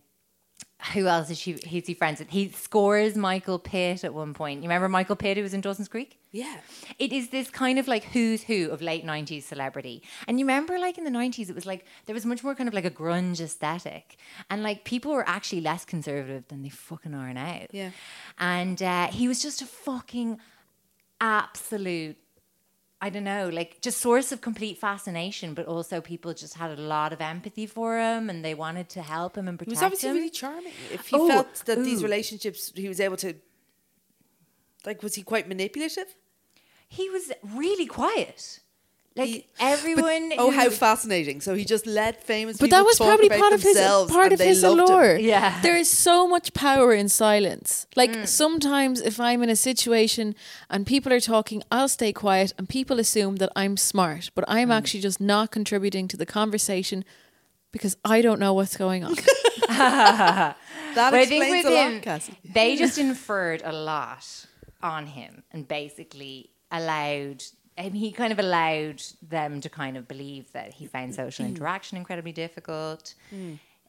who else is she? Who's he friends with? He scores Michael Pitt at one point. You remember Michael Pitt who was in Dawson's Creek? yeah. It is this kind of like who's who of late 90s celebrity. And you remember like in the 90s, it was like there was much more kind of like a grunge aesthetic. And like people were actually less conservative than they fucking are now. Yeah. And uh, he was just a fucking absolute, I don't know, like just source of complete fascination, but also people just had a lot of empathy for him and they wanted to help him and protect him. He was obviously him. really charming. If he Oh, felt that these relationships, he was able to. Like, was he quite manipulative? he was really quiet. Like He- everyone. Oh, how fascinating! So he just let famous But people that was talk probably about part of his themselves part and of they his loved him. Yeah. there is so much power in silence. Like Mm. sometimes, if I'm in a situation and people are talking, I'll stay quiet, and people assume that I'm smart, but Mm. I'm actually just not contributing to the conversation because I don't know what's going on. That But I explains think a lot, him, Cassie. they just inferred a lot on him and basically allowed. I mean, he kind of allowed them to kind of believe that he found social Mm. interaction incredibly difficult,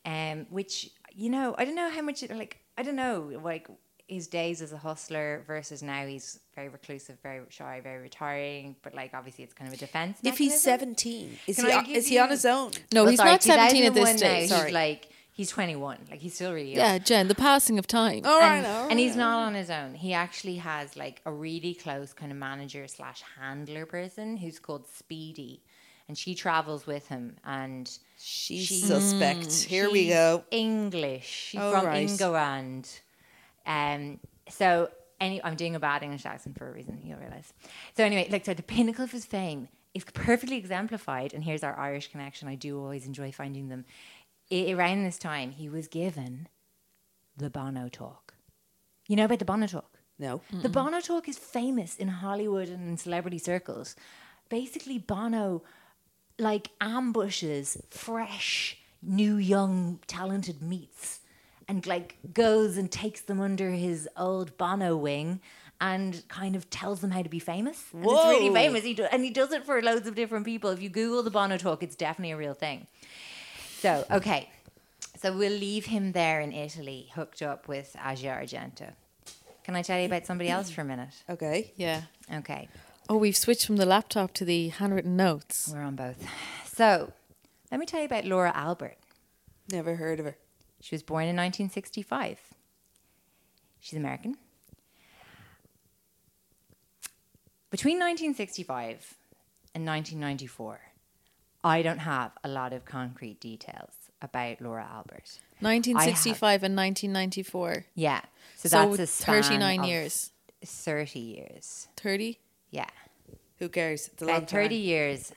um, which you know, I don't know how much it, like I don't know like his days as a hustler versus now he's very reclusive, very shy, very retiring. But like obviously, it's kind of a defense. If he's seventeen, is Can he I on, is he on his own? No, Well, he's sorry, not 17 at this 2001 now, stage. He's Sorry. like he's 21. Like he's still really young. Yeah, Jen, the passing of time. All right, and, all and he's not on his own. He actually has like a really close kind of manager slash handler person who's called Speedy, and she travels with him. And She's She- suspect. Here we go. English. She's Oh, from right. Ingerand. Um. So any, I'm doing a bad English accent for a reason. You'll realize. So anyway, like so, the pinnacle of his fame is perfectly exemplified. And here's our Irish connection. I do always enjoy finding them. I, around this time, he was given the Bono talk. You know about the Bono talk? No. The Bono talk is famous in Hollywood and in celebrity circles. Basically, Bono like ambushes fresh, new, young, talented meats and like goes and takes them under his old Bono wing and kind of tells them how to be famous. And it's really famous. He do, and he does it for loads of different people. If you Google the Bono talk, it's definitely a real thing. So, okay. So we'll leave him there in Italy, hooked up with Asia Argento. Can I tell you about somebody else for a minute? Okay. Yeah. Okay. Oh, we've switched from the laptop to the handwritten notes. We're on both. So, let me tell you about Laura Albert. Never heard of her. She was born in 1965. She's American. Between 1965 and 1994, I don't have a lot of concrete details about Laura Albert. 1965 and 1994. Yeah. So, So, that's a span 39 of years. 30 years. 30? Yeah. Who cares? It's long About 30 time. years,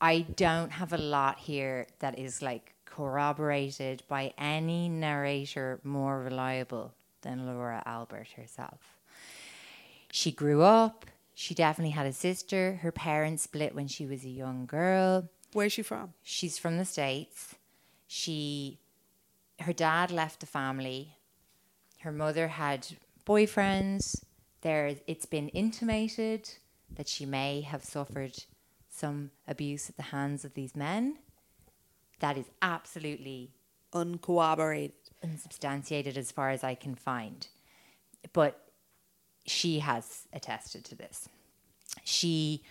I don't have a lot here that is like corroborated by any narrator more reliable than Laura Albert herself. She grew up, she definitely had a sister. Her parents split when she was a young girl. Where's she from? She's from the States. She her dad left the family. Her mother had boyfriends. There it's been intimated that she may have suffered some abuse at the hands of these men. That is absolutely Uncorroborated. unsubstantiated as far as I can find. But she has attested to this. She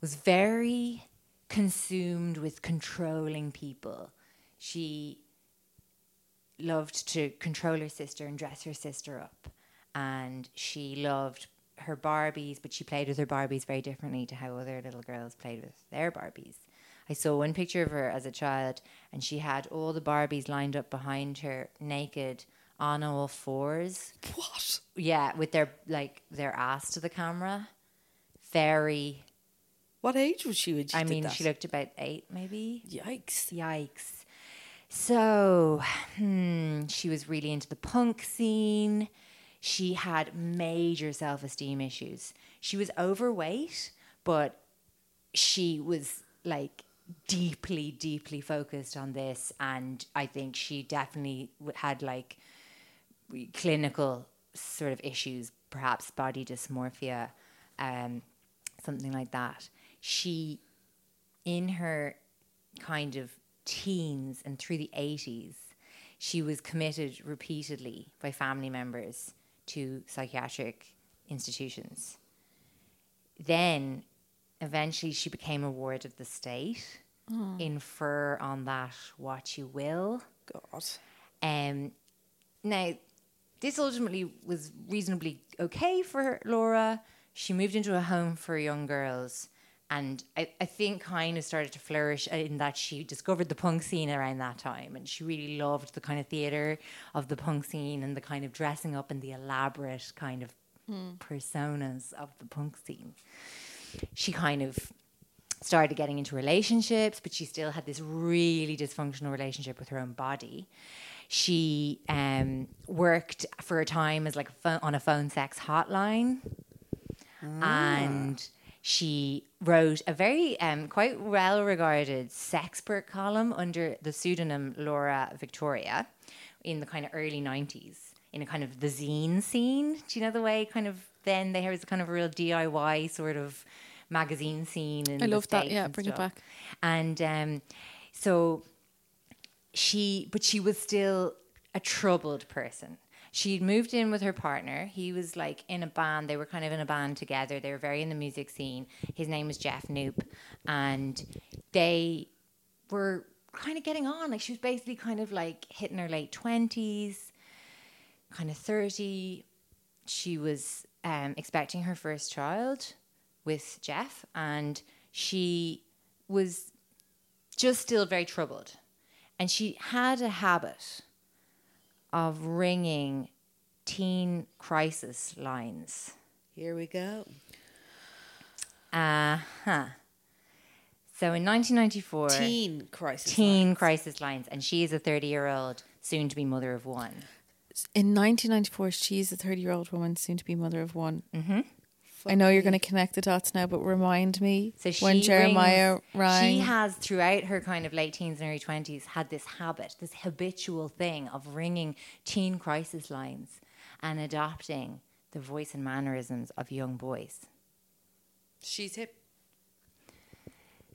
was very consumed with controlling people. She loved to control her sister and dress her sister up. And she loved her Barbies, but she played with her Barbies very differently to how other little girls played with their Barbies. I saw one picture of her as a child, and she had all the Barbies lined up behind her, naked, on all fours. What? Yeah, with their like their ass to the camera. Very. What age was she when she I mean, that? she looked about eight, maybe. Yikes. Yikes. So, hmm, she was really into the punk scene. She had major self esteem issues. She was overweight, but she was like deeply, deeply focused on this. And I think she definitely had like clinical sort of issues, perhaps body dysmorphia, um, something like that. She, in her kind of teens and through the 80s, she was committed repeatedly by family members to psychiatric institutions. Then, eventually, she became a ward of the state. Infer on that what you will. God. Um, now, this ultimately was reasonably okay for Laura. She moved into a home for young girls. And I, I think kind of started to flourish uh, in that she discovered the punk scene around that time. And she really loved the kind of theatre of the punk scene and the kind of dressing up and the elaborate kind of hmm. personas of the punk scene. She kind of started getting into relationships, but she still had this really dysfunctional relationship with her own body. She um, worked for a time as like a phone, on a phone sex hotline, ah. and she wrote a very um, quite well regarded sexpert column under the pseudonym Laura Victoria in the kind of early 90s. in a kind of the zine scene. Do you know the way kind of then there was a kind of a real DIY sort of magazine scene in I love that, yeah, bring it back. And um, so she, but she was still a troubled person. She'd moved in with her partner. He was like in a band. They were kind of in a band together. They were very in the music scene. His name was Jeff Knoop. And they were kind of getting on. Like she was basically kind of like hitting her late 20s, kind of 30. She was um, expecting her first child with Jeff. And she was just still very troubled. And she had a habit of ringing teen crisis lines. Here we go. Uh huh. So in 1994, Teen crisis. teen lines. crisis lines, and she is a 30 year old, soon to be mother of one. In 1994, she's a 30 year old woman, soon to be mother of one. Mm-hmm. I know you're going to connect the dots now, but remind me So she when Jeremiah rings- rang. She has throughout her kind of late teens and early twenties had this habit, this habitual thing of ringing teen crisis lines and adopting the voice and mannerisms of young boys. She's hip.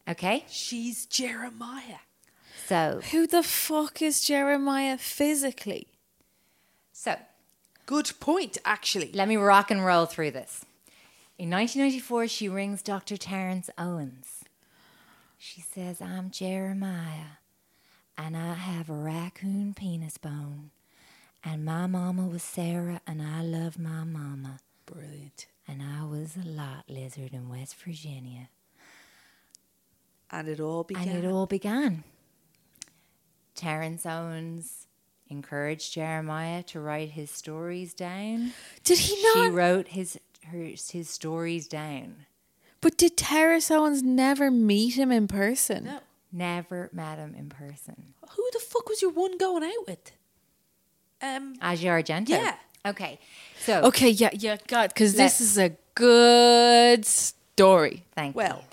Okay, She's Jeremiah. so Who the fuck is Jeremiah physically? so Good point, actually. let me rock and roll through this. In 1994, she rings Dr. Terrence Owens. She says, "I'm Jeremiah, and I have a raccoon penis bone, and my mama was Sarah, and I love my mama." Brilliant. And I was a lot lizard in West Virginia. And it all began. And it all began. Terrence Owens encouraged Jeremiah to write his stories down. Did he not? She wrote his her, his stories down. but did Terrence Owens never meet him in person? No. Never met him in person. Who the fuck was your one going out with? Um, Asia Argento. Yeah. Okay. So Okay, yeah, yeah, God, because this is a good story. thank well,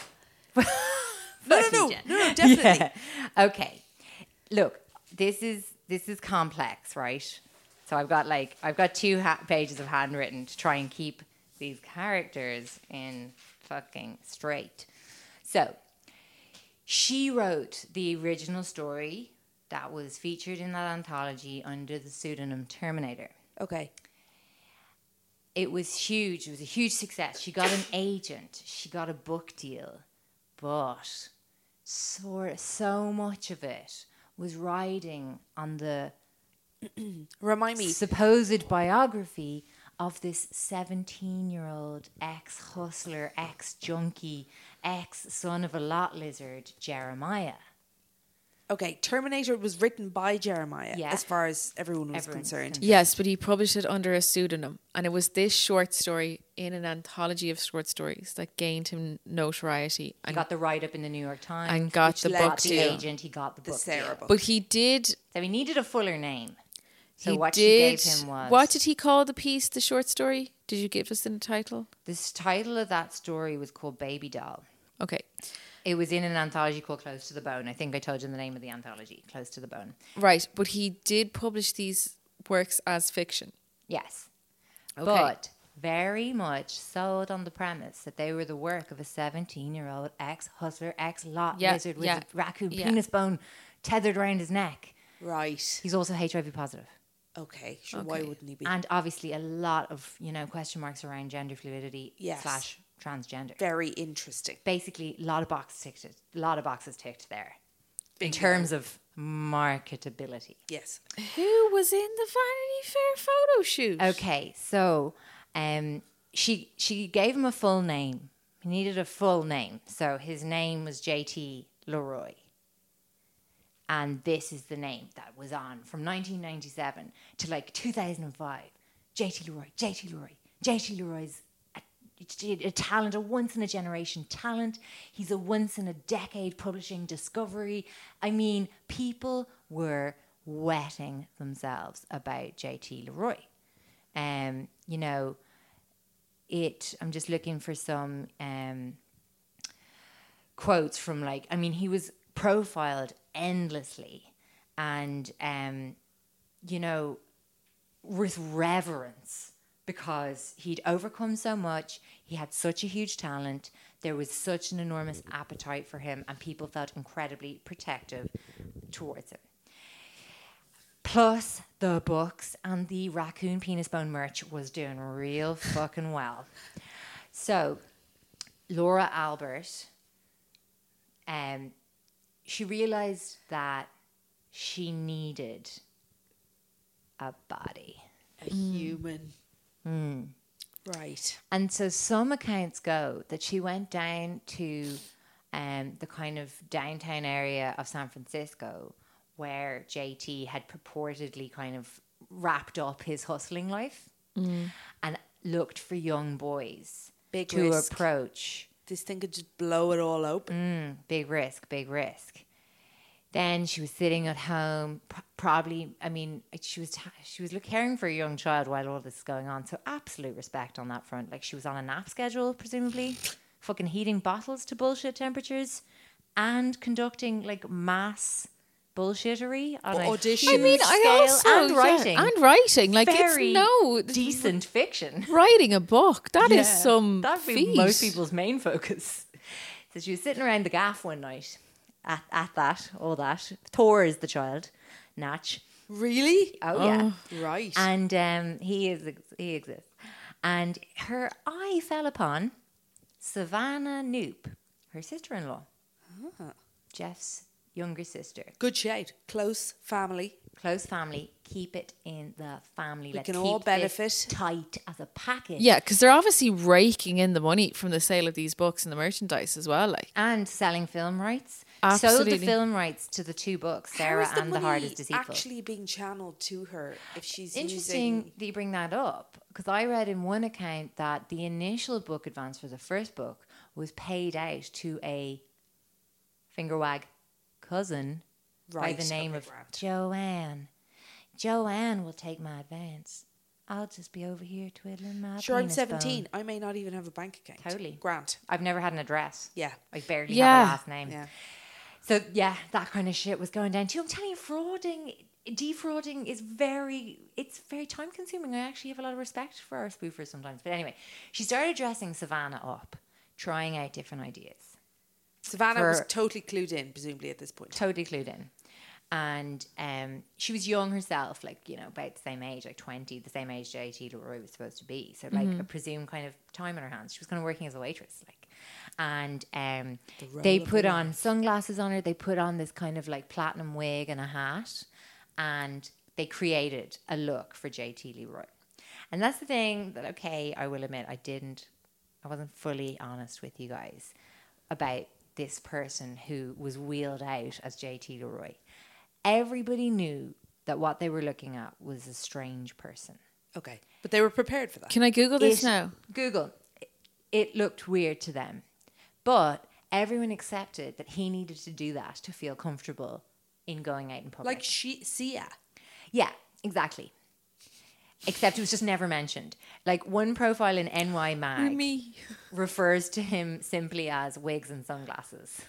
you. no, no, no, no, no, definitely. okay look this is this is complex right so i've got like i've got two ha- pages of handwritten to try and keep these characters in fucking straight so she wrote the original story that was featured in that anthology under the pseudonym terminator Okay. it was huge. It was a huge success. She got an agent. She got a book deal, but sort so much of it was riding on the Remind me. supposed biography of this 17-year-old ex-hustler, ex-junkie, ex-son of a lot lizard, Jeremiah. Okay, Terminator was written by Jeremiah, Yeah. as far as everyone was Everyone's concerned. concerned. Yes, but he published it under a pseudonym, and it was this short story in an anthology of short stories that gained him notoriety. He And, got the write-up in the New York Times. and got which the led book got the deal. agent. He got the, The book Sarah deal. book. But he did. So he needed a fuller name. So he what did. she gave him was What did he call the piece? The short story? Did you give us the title? This title of that story was called Baby Doll. Okay. It was in an anthology called Close to the Bone. I think I told you the name of the anthology, Close to the Bone. Right, but he did publish these works as fiction. Yes. Okay. But very much sold on the premise that they were the work of a 17 year old ex hustler, ex lot Yeah, lizard with yeah, a raccoon yeah. penis bone tethered around his neck. Right. He's also HIV positive. Okay, sure. Why wouldn't he be? And obviously a lot of, you know, question marks around gender fluidity Yes. slash transgender. Very interesting. Basically, a lot of boxes ticked. A lot of boxes ticked there. In terms of marketability. Yes. Who was in the Vanity Fair photo shoot? Okay, so um, she she gave him a full name. He needed a full name, so his name was J.T. Leroy, and this is the name that was on from 1997 to like 2005. J.T. Leroy, J.T. Leroy, J.T. Leroy's a, a talent, a once in a generation talent. He's a once in a decade publishing discovery. I mean, people were wetting themselves about JT Leroy. Um, you know, it. I'm just looking for some um, quotes from like. I mean, he was profiled endlessly, and um, you know, with reverence because he'd overcome so much. He had such a huge talent. There was such an enormous appetite for him, and people felt incredibly protective towards him. Plus, the books and the raccoon penis bone merch was doing real fucking well. So, Laura Albert, um, she realized that she needed a body. A human. Right. And so some accounts go that she went down to um, the kind of downtown area of San Francisco where JT had purportedly kind of wrapped up his hustling life and looked for young boys Big to risk. approach. This thing could just blow it all open. Mm, big risk, big risk. Then she was sitting at home, probably. I mean, she was she was caring for a young child while all this is going on. So absolute respect on that front. Like she was on a nap schedule, presumably, fucking heating bottles to bullshit temperatures, and conducting like mass bullshittery on a Auditions. huge I mean, I also and yeah, writing and writing. Like very it's no decent fiction. writing a book. That is Yeah, some That'd be feat. most people's main focus. So she was sitting around the gaff one night at, at that, all that. Thor is the child, Natch. Really? Oh, yeah. Right. And um, he is he exists. And her eye fell upon Savannah Knoop, her sister in law. Jeff's younger sister. Good shout. Close family. Close family. Keep it in the family. Let's can keep all benefit. tight as a package. Yeah, because they're obviously raking in the money from the sale of these books and the merchandise as well. Like, and selling film rights. Sold the film rights to the two books, Sarah How is and The Heart is Deceitful. actually being channeled to her if she's Interesting using that you bring that up because I read in one account that the initial book advance for the first book was paid out to a finger wag cousin by the name okay, of grand. Joanne. Joanne will take my advance. I'll just be over here twiddling my Sure, I'm 17. bone." I may not even have a bank account. Totally. Grant. I've never had an address. Yeah. I barely Yeah. have a last name. Yeah. So yeah, that kind of shit was going down too. I'm telling you, frauding, defrauding is very, it's very time consuming. I actually have a lot of respect for our spoofers sometimes. But anyway, she started dressing Savannah up, trying out different ideas. Savannah was totally clued in, presumably, at this point. Totally clued in. And um, she was young herself, like, you know, about the same age, like 20, the same age JT Leroy was supposed to be. So, like, a presumed kind of time in her hands. She was kind of working as a waitress, like. And um, they put on sunglasses on her. They put on this kind of like platinum wig and a hat. And they created a look for JT Leroy. And that's the thing that, okay, I will admit, I didn't, I wasn't fully honest with you guys about this person who was wheeled out as JT Leroy. Everybody knew that what they were looking at was a strange person. Okay. But they were prepared for that. can I Google this It- now? Google. It looked weird to them. But everyone accepted that he needed to do that to feel comfortable in going out in public. like she, Sia. Yeah, exactly. Except it was just never mentioned. Like one profile in NY Mag Me. refers to him simply as wigs and sunglasses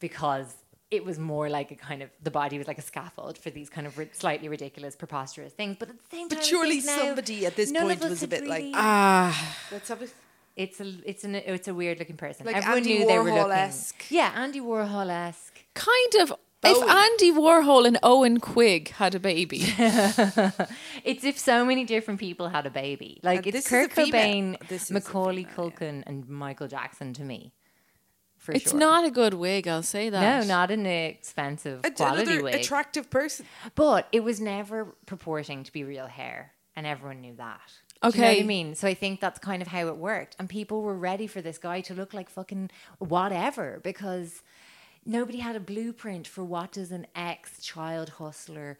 because it was more like a kind of the body was like a scaffold for these kind of ri- slightly ridiculous, preposterous things. But at the same time, But surely now somebody at this point was a had bit like, really- Ah, Let's have a. it's a it's an it's a weird looking person. Like Everyone Andy knew they were looking. Warhol-esque. Yeah, Andy Warhol esque. kind of. If Bowie. Andy Warhol and Owen Quigg had a baby, It's if so many different people had a baby. Like And it's this is a Kurt female. Cobain, This is a Macaulay female, yeah. Culkin, and Michael Jackson to me. For it's sure. not a good wig. I'll say that. No, not an expensive a- quality Another wig. attractive person. But it was never purporting to be real hair, and everyone knew that. Do you know what Okay. I mean? So I think that's kind of how it worked, and people were ready for this guy to look like fucking whatever because nobody had a blueprint for what does an ex-child hustler.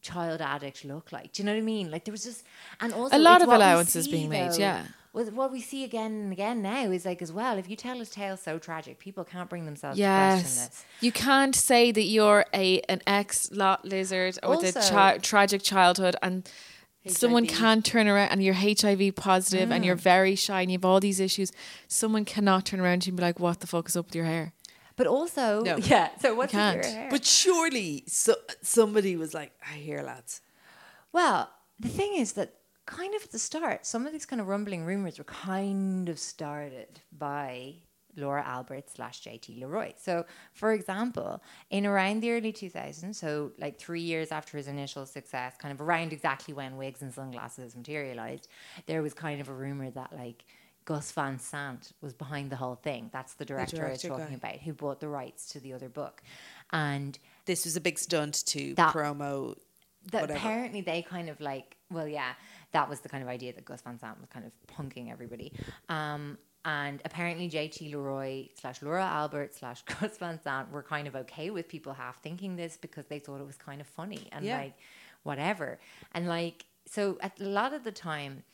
Child addict look like? Do you know what I mean? Like there was just, and also A lot of allowances see, being made, though, yeah. was what we see again and again now is like as well. If you tell a tale so tragic, people can't bring themselves to question Yes, this. you can't say that you're a an ex lot lizard with a Also- chi- tragic childhood and. Someone can't turn around and you're HIV positive and you're Mm. very shy and you have all these issues. Someone cannot turn around to you and be like, "What the fuck is up with your hair?" But also, No. yeah. So what's with your can't. hair? But surely so, somebody was like, I hear lads. Well, the thing is that kind of at the start, some of these kind of rumbling rumors were kind of started by Laura Albert slash JT Leroy. So, for example, in around the early 2000s, so like three years after his initial success, kind of around exactly when wigs and sunglasses materialized, there was kind of a rumor that like Gus Van Sant was behind the whole thing. That's the director, I was talking guy. about, who bought the rights to the other book. And This was a big stunt to That- promo. that whatever. apparently they kind of like well yeah that was the kind of idea that Gus Van Sant was kind of punking everybody um and apparently JT Leroy slash Laura Albert slash Gus Van Sant were kind of okay with people half thinking this because they thought it was kind of funny and Yeah. like whatever and like so at a lot of the time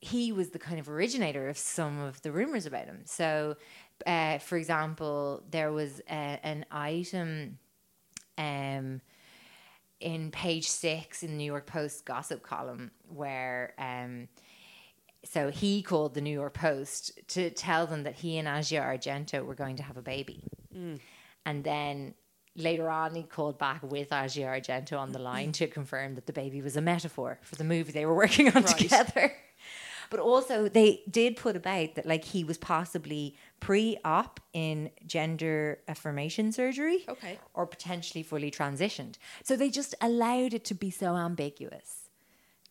he was the kind of originator of some of the rumors about him. So, uh, for example, there was uh, an item um, in page six in the New York Post gossip column where. Um, so he called the New York Post to tell them that he and Asia Argento were going to have a baby. And then later on, he called back with Asia Argento on the line to confirm that the baby was a metaphor for the movie they were working on together. But also, they did put about that, like, he was possibly pre op in gender affirmation surgery. Okay. Or potentially fully transitioned. So they just allowed it to be so ambiguous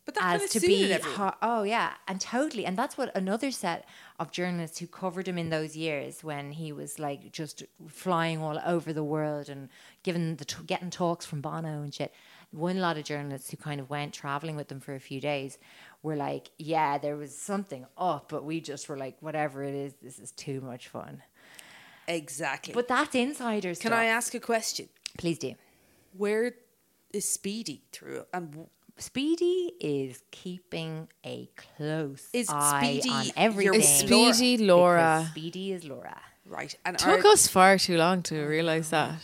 But that kind as of to be ho- oh yeah and totally and that's what another set of journalists who covered him in those years when he was like just flying all over the world and giving the t- getting talks from Bono and shit one lot of journalists who kind of went traveling with them for a few days were like yeah there was something up but we just were like whatever it is this is too much fun Exactly. but that's insiders. Can stuff. I ask a question? please do Where is Speedy through? And w- Speedy is keeping a close Is eye Speedy on everything. Is Speedy because Laura? Speedy is Laura. right, and Took us far too long to realise that.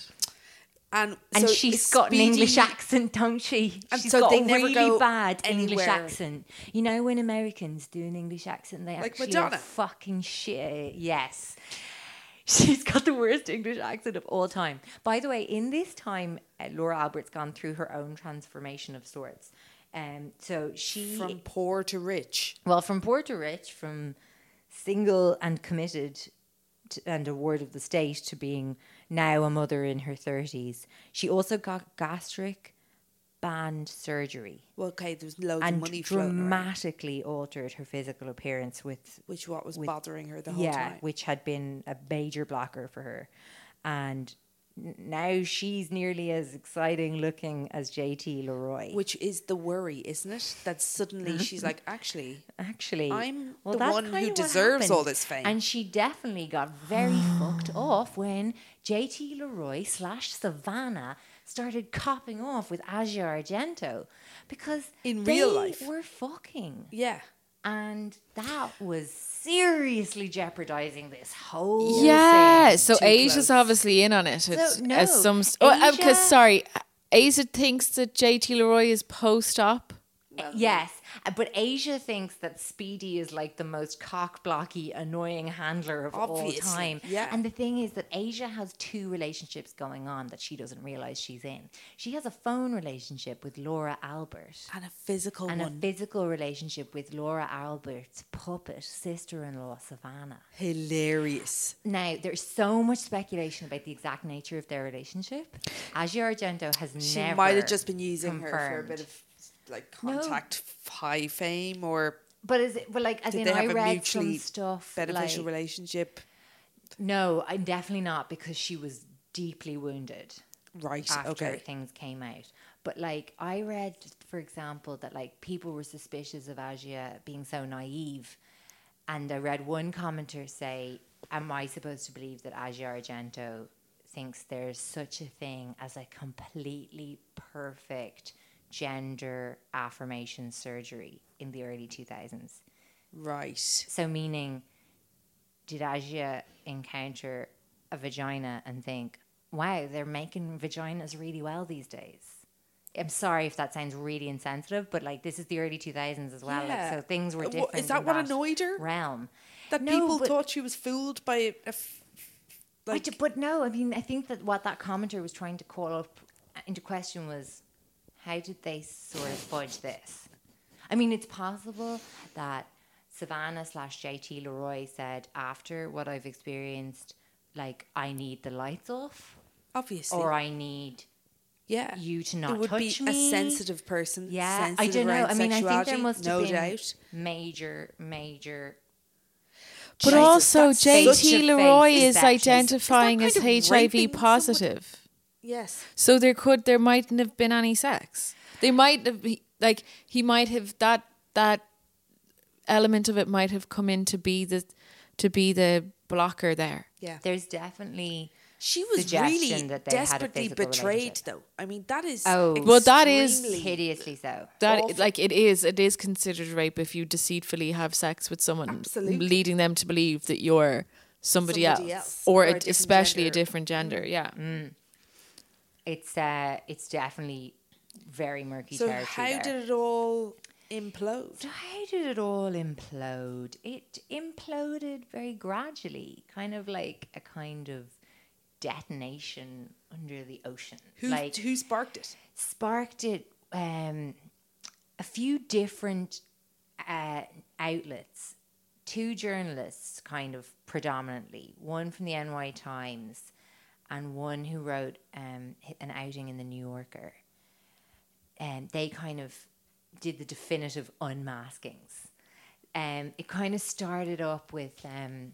And And so she's got an English accent, don't she? And She's so got they a really go bad English accent. You know when Americans do an English accent, they Like actually Madonna. fucking shit. Yes. She's got the worst English accent of all time. By the way, in this time, uh, Laura Albert's gone through her own transformation of sorts. Um, so she from poor to rich. Well, from poor to rich, from single and committed to, and a ward of the state to being now a mother in her 30s. She also got gastric band surgery Well, okay, there's loads of and money floating around, dramatically altered her physical appearance with which what was with- bothering her the whole yeah, time. which had been a major blocker for her. And now she's nearly as exciting looking as JT Leroy. Which is the worry, isn't it? That suddenly she's like, actually, Actually, I'm well, the one who deserves all this fame. And she definitely got very fucked off when JT Leroy slash Savannah started copping off with Asia Argento because In real life. were fucking, yeah. And that was seriously jeopardizing this whole Yeah, thing. so Asia's close. obviously in on it. It's, no, as some st- oh, because sorry, Asia thinks that JT Leroy is post-op. yes, uh, Uh, but Asia thinks that Speedy is like the most cock blocky, annoying handler of Obviously, all time. yeah. And the thing is that Asia has two relationships going on that she doesn't realize she's in. She has a phone relationship with Laura Albert. And a physical And a physical relationship with Laura Albert's puppet sister in law, Savannah. Hilarious. Now, there's so much speculation about the exact nature of their relationship. Asia Argento has She never. might have just been using her for a bit of like No. contact f- high fame or But is it? well like, as in, I read some stuff. beneficial like, relationship? No, I'm definitely not because she was deeply wounded Right. after okay. things came out. But like I read, for example, that like people were suspicious of Asia being so naive, and I read one commenter say, "Am I supposed to believe that Asia Argento thinks there's such a thing as a completely perfect gender affirmation surgery in the early 2000s?" Right. So meaning, did Asia encounter a vagina and think, "Wow, they're making vaginas really well these days"? I'm sorry if that sounds really insensitive, but like this is the early 2000s as well. Yeah. Like, so things were different. is that what annoyed her? Realm That No, people thought she was fooled by a, f- like d- but no, I mean, I think that what that commenter was trying to call up into question was how did they sort of fudge this? I mean, it's possible that Savannah slash JT Leroy said after what I've experienced, like I need the lights off, Obviously. or I need yeah. you to it not would touch be me. a sensitive person. Yeah, I don't know. I mean, I think there sexuality, must have been doubt. major, major. But Jesus, also, that's such a JT Leroy face is identifying as that kind of HIV raping positive. Yes. So there could there mightn't have been any sex. They might have he- like he might have that that element of it might have come in to be the to be the blocker there. Yeah. There's definitely She was really that they had a desperately betrayed, though. I mean, that is Oh. Well, that is hideously so. That Awful. like it is it is considered rape if you deceitfully have sex with someone Absolutely. leading them to believe that you're somebody, Somebody else, else, or, or a a, different especially a different gender. Mm. Yeah. Mm. It's uh, it's definitely very murky So territory. how there. did it all implode? So how did it all implode? It imploded very gradually, kind of like a kind of detonation under the ocean. Who like who sparked it? sparked it um, a few different uh, outlets, two journalists, kind of predominantly, one from the NY Times and one who wrote um, an outing in the New Yorker. And they kind of did the definitive unmaskings. Um, it kind of started up with um,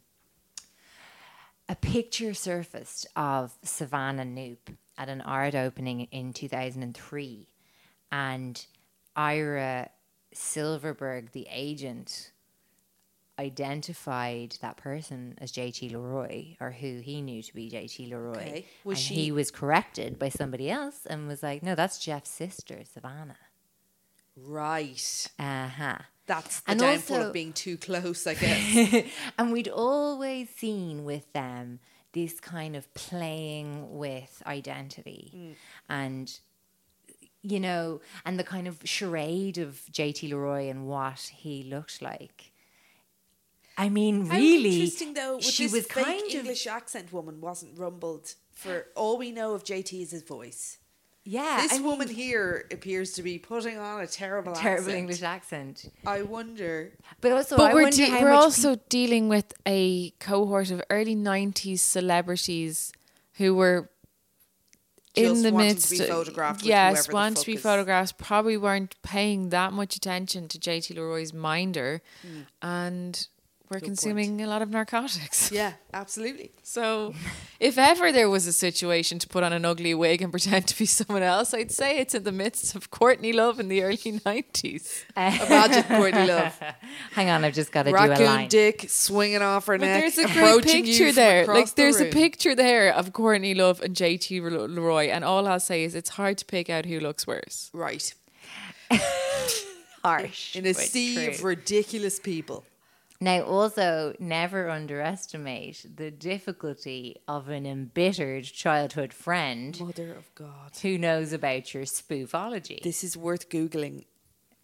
a picture surfaced of Savannah Knoop at an art opening in 2003. And Ira Silverberg, the agent, identified that person as JT Leroy, or who he knew to be JT Leroy. Okay. Was and she- he was corrected by somebody else and was like, no, that's Jeff's sister, Savannah. Right. Uh huh. That's the And downfall also- of being too close, I guess. and we'd always seen with them this kind of playing with identity and you know and the kind of charade of JT Leroy and what he looked like I mean How really interesting though. With she this was fake kind English accent woman wasn't rumbled. For all we know of JT is his voice. of yeah this I mean, woman here appears to be putting on a terrible, terrible accent. English accent I wonder. but also But I we're wonder de- how we're much also dealing with a cohort of early '90s celebrities who were Just in the wanting to midst. be photographed with yes, whoever the want to be is- photographed. Probably weren't paying that much attention to JT Leroy's minder, Hmm. and were consuming a lot of narcotics. Yeah, absolutely. So, if ever there was a situation to put on an ugly wig and pretend to be someone else, I'd say it's in the midst of Courtney Love in the early 90s. Imagine Courtney Love, hang on I've just got to do a raccoon line dick swinging off her But neck. there's a great picture there. across Like, the there's a picture there of Courtney Love and JT Leroy, and all I'll say is it's hard to pick out who looks worse. Right. harsh In a sea true. of ridiculous people. Now, also, never underestimate the difficulty of an embittered childhood friend Mother of God. who knows about your spoofology. This is worth Googling.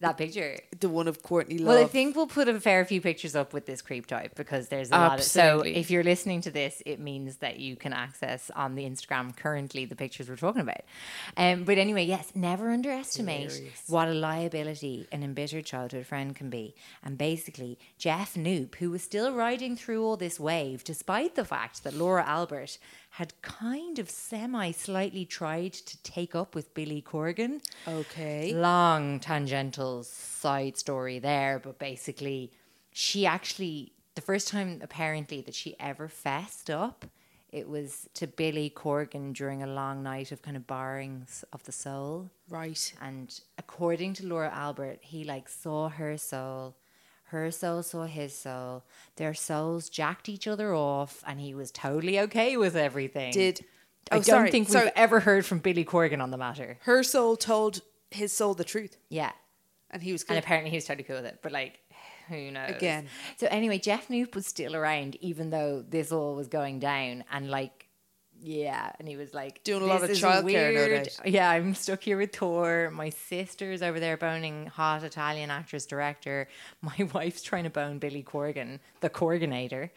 That picture. The one of Courtney Love. Well, I think we'll put a fair few pictures up with this creep type because there's a lot of. So if you're listening to this, it means that you can access on the Instagram currently the pictures we're talking about. Um, but anyway, yes, never underestimate what a liability an embittered childhood friend can be. And basically, Jeff Knoop, who was still riding through all this wave, despite the fact that Laura Albert had kind of semi slightly tried to take up with Billy Corgan okay. long tangential side story there, but basically, she actually the first time apparently that she ever fessed up, it was to Billy Corgan during a long night of kind of borrowings of the soul. Right. And according to Laura Albert, he like saw her soul. Her soul saw his soul. Their souls jacked each other off, and he was totally okay with everything. Did I oh, don't sorry, think sorry. we've ever heard from Billy Corgan on the matter. her soul told his soul the truth, Yeah. and he was And good. apparently he was totally cool with it. But like, who knows? Again. So anyway, Jeff Knoop was still around even though this all was going down and like yeah, and he was like Doing a lot of is childcare, no doubt. Yeah, I'm stuck here with Thor. My sister's over there boning hot Italian actress director. My wife's trying to bone Billy Corgan, the Corganator.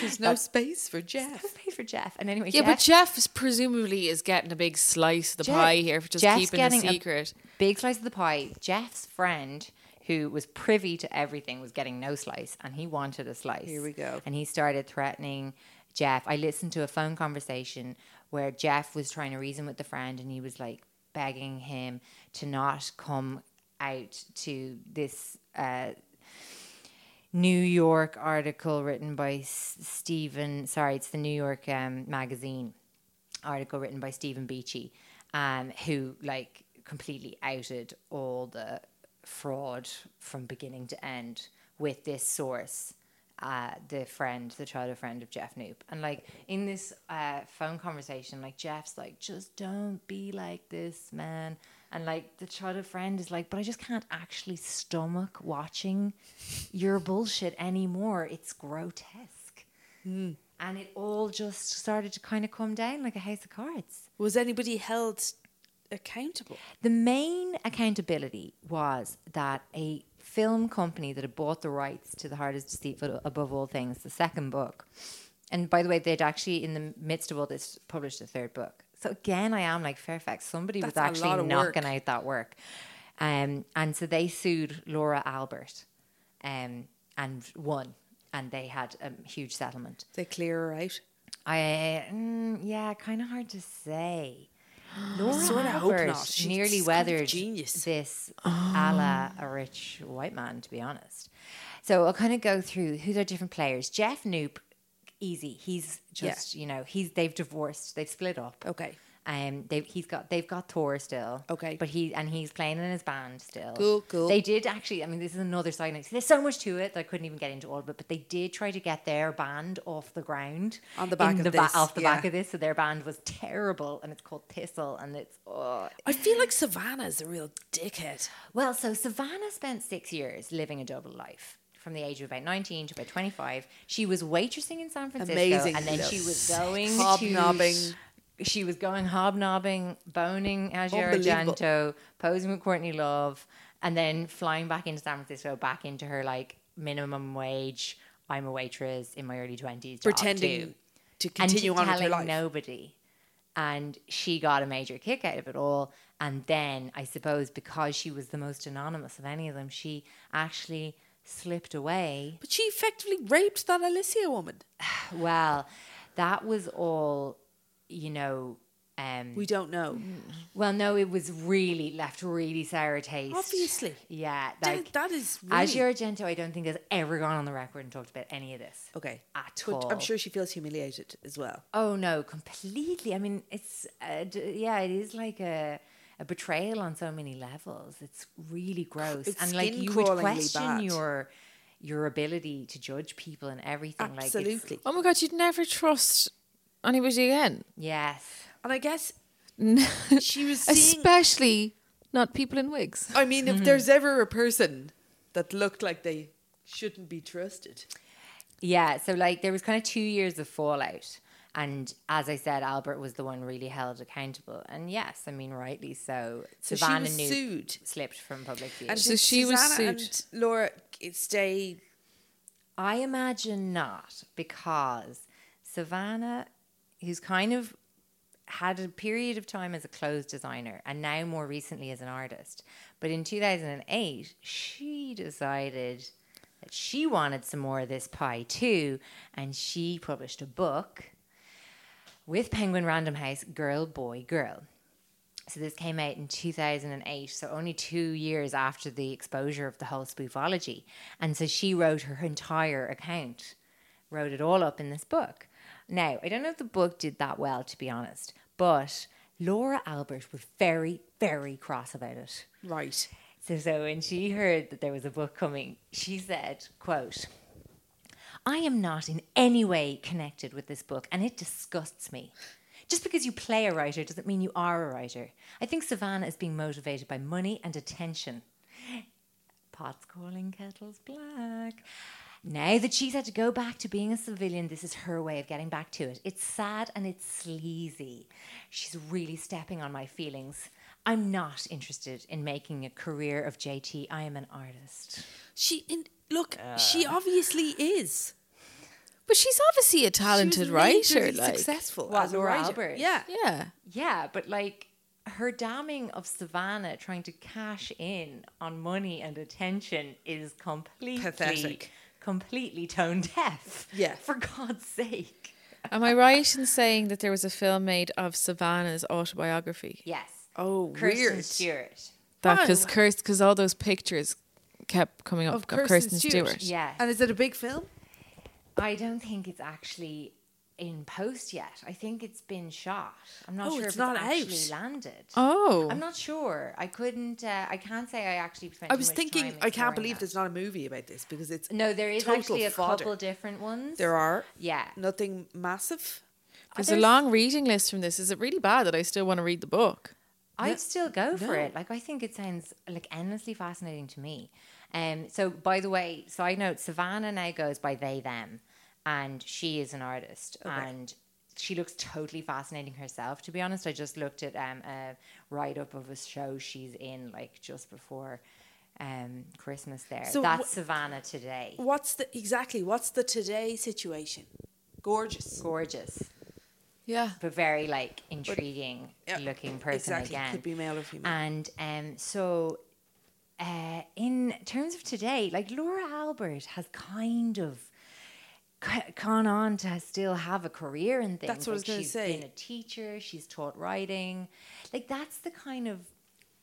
There's no space for Jeff. Pay for Jeff. And anyway, Yeah, Jeff, but Jeff is presumably is getting a big slice of the Jeff- pie here for just Jeff's keeping a getting secret. big slice of the pie. Jeff's friend, who was privy to everything, was getting no slice, and he wanted a slice. Here we go. And he started threatening Jeff. I listened to a phone conversation where Jeff was trying to reason with the friend, and he was like begging him to not come out to this. Uh, New York article written by Stephen. Sorry, it's the New York um, magazine article written by Stephen Beachy, um, who like completely outed all the fraud from beginning to end with this source, uh, the friend, the childhood friend of Jeff Knoop. And like in this uh, phone conversation, like Jeff's like, just don't be like this, man. And like the childhood friend is like, but I just can't actually stomach watching your bullshit anymore. It's grotesque. And it all just started to kind of come down like a house of cards. Was anybody held accountable? The main accountability was that a film company that had bought the rights to The Heart is Deceitful Above All Things, the second book, and by the way, they'd actually, in the midst of all this, published a third book. So again, I am like Fairfax. Somebody was That's lot actually knocking work. out that work, um, and so they sued Laura Albert, um, and won, and they had a huge settlement. They clear her out. I mm, yeah, kind of hard to say. Laura Sorta hope not. She's nearly kind of weathered genius. this a la a rich white man, to be honest. So I'll kind of go through who are different players. Jeff Knoop, easy. He's Yeah. just you know he's they've divorced, they've split up. Okay. Um, they've he's got they've got Thor still. Okay. but he and he's playing in his band still. Cool, cool. They did actually. I mean, this is another side note. There's so much to it that I couldn't even get into all of it. But they did try to get their band off the ground On the back of the ba- off the back of this. So their band was terrible, and it's called Thistle, and it's oh. I feel like Savannah's a real dickhead. Well, so Savannah spent six years living a double life. From the age of about 19 to about 25. She was waitressing in San Francisco. Amazing. And then she was going Hobnobbing. to... She was going hobnobbing, boning Unbelievable. Argento, posing with Courtney Love, and then flying back into San Francisco, back into her like minimum wage. I'm a waitress in my early 20s. Pretending too to and continue on with her life. nobody. And she got a major kick out of it all. And then I suppose because she was the most anonymous of any of them, she actually slipped away. But she effectively raped that Alicia woman. Well, that was all, you know. Um, We don't know. well, no, it was really left really sour taste. Obviously. yeah. That- Like that is Asia really- Argento. I don't think has ever gone on the record and talked about any of this. Okay. at But all. I'm sure she feels humiliated as well. Oh no, completely. I mean, it's uh, d- yeah, it is like a a betrayal on so many levels. It's really gross, It's and like you would question bad. your your ability to judge people and everything. Like Absolutely. it's, Oh my god, you'd never trust anybody again. yes, And I guess she was seeing. Especially not people in wigs. I mean, Mm-hmm. if there's ever a person that looked like they shouldn't be trusted, yeah. So like there was kind of two years of fallout. And as I said, Albert was the one really held accountable. And yes, I mean, rightly so. So she Savannah was knew sued. slipped from public view. and So did she was Susanna sued. and Laura stay. I imagine not, because Savannah, who's kind of had a period of time as a clothes designer and now more recently as an artist, but in 2008, she decided that she wanted some more of this pie too, and she published a book with Penguin Random House, Girl, Boy, Girl. So this came out in 2008, so only two years after the exposure of the whole spoofology. And so she wrote her entire account, wrote it all up in this book. Now, I don't know if the book did that well, to be honest, but Laura Albert was very, very cross about it. Right. So, so when she heard that there was a book coming, she said, quote, I am not in any way connected with this book and it disgusts me. Just because you play a writer doesn't mean you are a writer. I think Savannah is being motivated by money and attention. Pots calling kettles black. Now that she's had to go back to being a civilian, this is her way of getting back to it. It's sad and it's sleazy. She's really stepping on my feelings. I'm not interested in making a career of JT. I am an artist. She in, look. she obviously is. But she's obviously a talented writer. majorly Like, successful What, as a Laura writer. Albert? Yeah. yeah. Yeah, but like her damning of Savannah trying to cash in on money and attention is completely Pathetic. Completely tone deaf. Yeah. For God's sake. Am I right in saying that there was a film made of Savannah's autobiography? Yes. Oh, Kirsten weird. Stewart. That because because all those pictures kept coming up Of of, Kirsten Kirsten, Stewart. Stewart. Yeah. And is it a big film? I don't think it's actually in post yet. I think it's been shot. I'm not Oh, sure it's if not it's actually out. landed. Oh, I'm not sure. I couldn't. Uh, I can't say I actually. I was thinking, I can't believe that. there's not a movie about this because it's No, there is actually a fodder. couple different ones. There are Yeah. nothing massive. there's a long reading list from this. Is it really bad that I still want to read the book? I'd still go for it. Like I think it sounds like endlessly fascinating to me. Um. So by the way, side note: Savannah now goes by they them, and she is an artist, and she looks totally fascinating herself. To be honest, I just looked at um a write up of a show she's in like just before. Um, Christmas there. So That's wh- Savannah today. What's the exactly? What's the today situation? Gorgeous. Gorgeous, Yeah. but very like intriguing Yeah, looking person exactly. again. Could be male or female. And um, so, uh, in terms of today, like Laura Albert has kind of gone on to still have a career in things. That's what I was Like, gonna she's say. been a teacher. She's taught writing. Like that's the kind of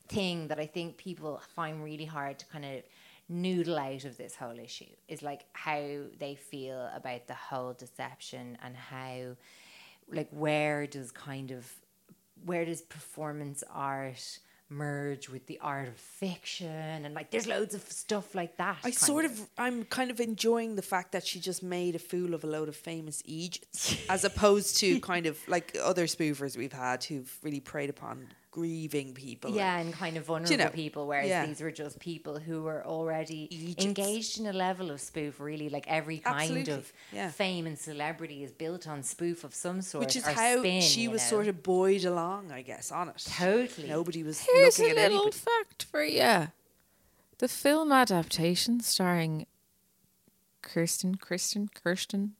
thing that I think people find really hard to kind of noodle out of this whole issue is like how they feel about the whole deception and how like where does kind of where does performance art merge with the art of fiction and like there's loads of stuff like that I sort of, I'm kind of enjoying the fact that she just made a fool of a load of famous Egypts, as opposed to kind of like other spoofers we've had who've really preyed upon grieving people. and- yeah and kind of vulnerable know, people whereas yeah. these were just people who were already Egypts. engaged in a level of spoof really like every kind Absolutely, of yeah. fame and celebrity is built on spoof of some sort which is or how spin, she was know. sort of buoyed along, I guess, on it. Totally. Nobody was Here's a looking at little anybody. fact for you. The film adaptation starring Kirsten, Kirsten, Kirsten,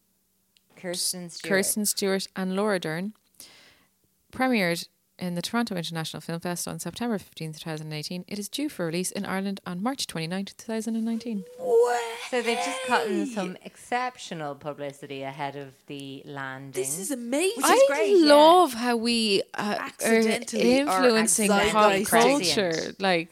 Kirsten Stewart. Kirsten Stewart and Laura Dern premiered in the Toronto International Film Fest on September 15th, 2018. It is due for release in Ireland on March 29th, 2019. so they've just gotten some exceptional publicity ahead of the landing This is amazing. Which is I great, yeah. love how we uh, are influencing pop culture. Like,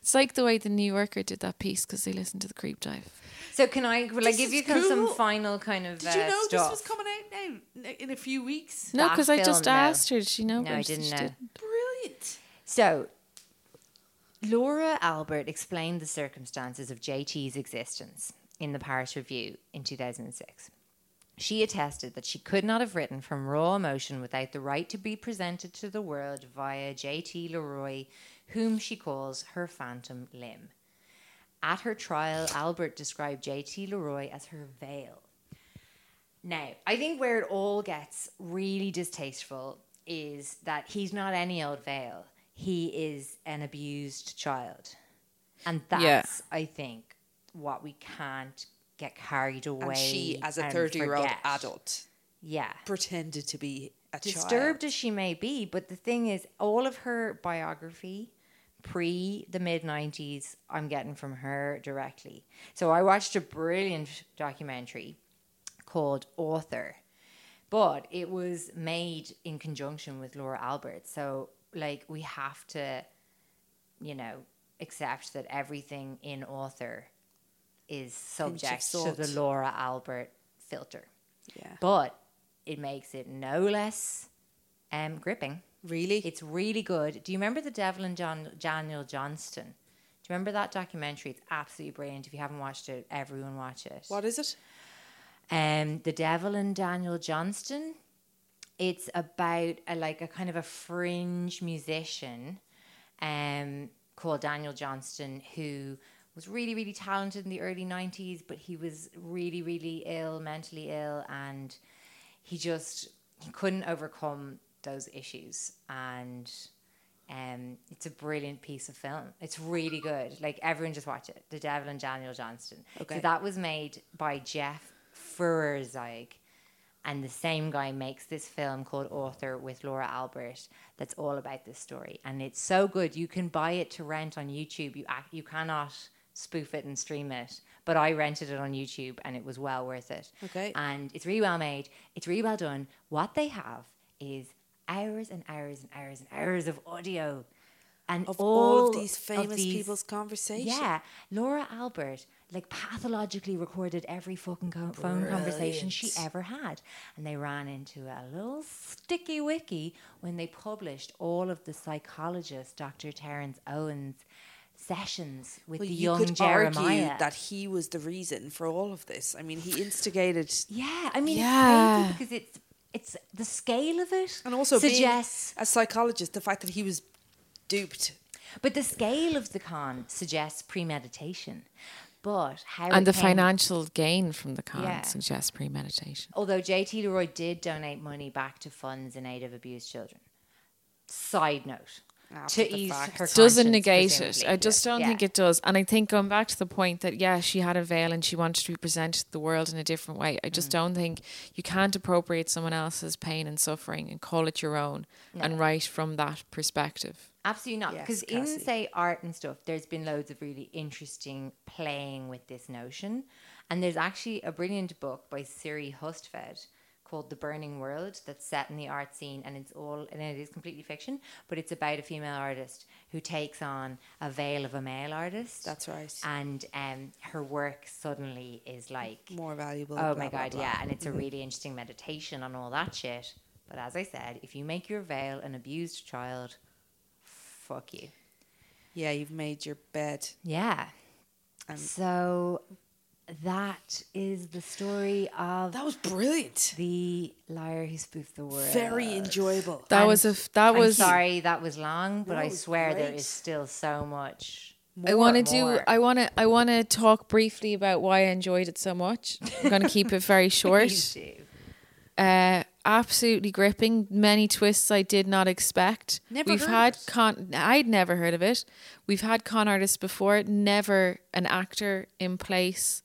it's like the way the New Yorker did that piece because they listened to the Creep Dive. So can I will I This give you kind of some final kind of Did you uh, know stuff? this was coming out now in a few weeks? No, because I just no. asked her. Did she know? No, I didn't know. didn't. Brilliant. So Laura Albert explained the circumstances of JT's existence in the Paris Review in 2006. She attested that she could not have written from raw emotion without the right to be presented to the world via JT Leroy, whom she calls her phantom limb. At her trial, Albert described JT Leroy as her veil. Now, I think where it all gets really distasteful is that he's not any old veil. He is an abused child. And that's, Yeah. I think, what we can't get carried away. And she, as a 30 year old adult, Yeah. pretended to be a Disturbed child. as she may be, but the thing is, all of her biography pre the mid 90s, I'm getting from her directly. So I watched a brilliant documentary called Author, but it was made in conjunction with Laura Albert. So, like, we have to, you know, accept that everything in Author is subject to the Laura Albert filter. Yeah. But it makes it no less um, gripping. Really? It's really good. Do you remember The Devil and John, Daniel Johnston? Do you remember that documentary? It's absolutely brilliant. If you haven't watched it, everyone watch it. what is it? Um, The Devil and Daniel Johnston. It's about a, like a kind of a fringe musician um, called Daniel Johnston who was really, really talented in the early 90s, but he was really, really ill, mentally ill, and he just he couldn't overcome those issues. And um, it's a brilliant piece of film. It's really good. Like everyone just watch it. The Devil and Daniel Johnston. Okay. So that was made by Jeff Feuerzeig. And the same guy makes this film called Author with Laura Albert that's all about this story. And it's so good. You can buy it to rent on YouTube. You, you cannot spoof it and stream it. But I rented it on YouTube and it was well worth it. Okay. And it's really well made. It's really well done. What they have is hours and hours and hours and hours of audio. And Of all all of these famous these- people's conversations. Yeah, Laura Albert like pathologically recorded every fucking co- phone conversation she ever had, and they ran into a little sticky wiki when they published all of the psychologist Dr. Terrence Owens sessions with Well, the you young could Jeremiah. argue that he was the reason for all of this. I mean, he instigated. yeah, I mean, Yeah. because it's it's the scale of it And also, being a psychologist, the fact that he was duped. But the scale of the con suggests premeditation. But how And the came- financial gain from the con Yeah. suggests premeditation. Although JT Leroy did donate money back to funds in aid of abused children. Side note. After to ease fact. her doesn't negate it. I just don't Yeah. think it does. And I think going back to the point that yeah, she had a veil and she wanted to be presented to the world in a different way. I Mm. just don't think you can't appropriate someone else's pain and suffering and call it your own and write from that perspective. Absolutely not. Yes, Because in, say, art and stuff, there's been loads of really interesting playing with this notion. And there's actually a brilliant book by Siri Hustvedt called The Burning World that's set in the art scene. And it's all, and it is completely fiction, but it's about a female artist who takes on a veil of a male artist. That's right. And um, her work suddenly is like More valuable. Oh blah, my blah, god, blah. yeah, and it's a really interesting meditation on all that shit. But as I said, if you make your veil an abused child, fuck you. Yeah, you've made your bed. Yeah. Um, so that is the story of That was brilliant. the liar who spoofed the world. Very enjoyable. That And was a f- that I'm was sorry that was long, but No, I swear there great. is still so much. I want to do. I want to. I want to talk briefly about why I enjoyed it so much. I'm going to keep it very short. Uh, absolutely gripping. Many twists I did not expect. Never We've heard had of it. con. I'd never heard of it. We've had con artists before. Never an actor in place.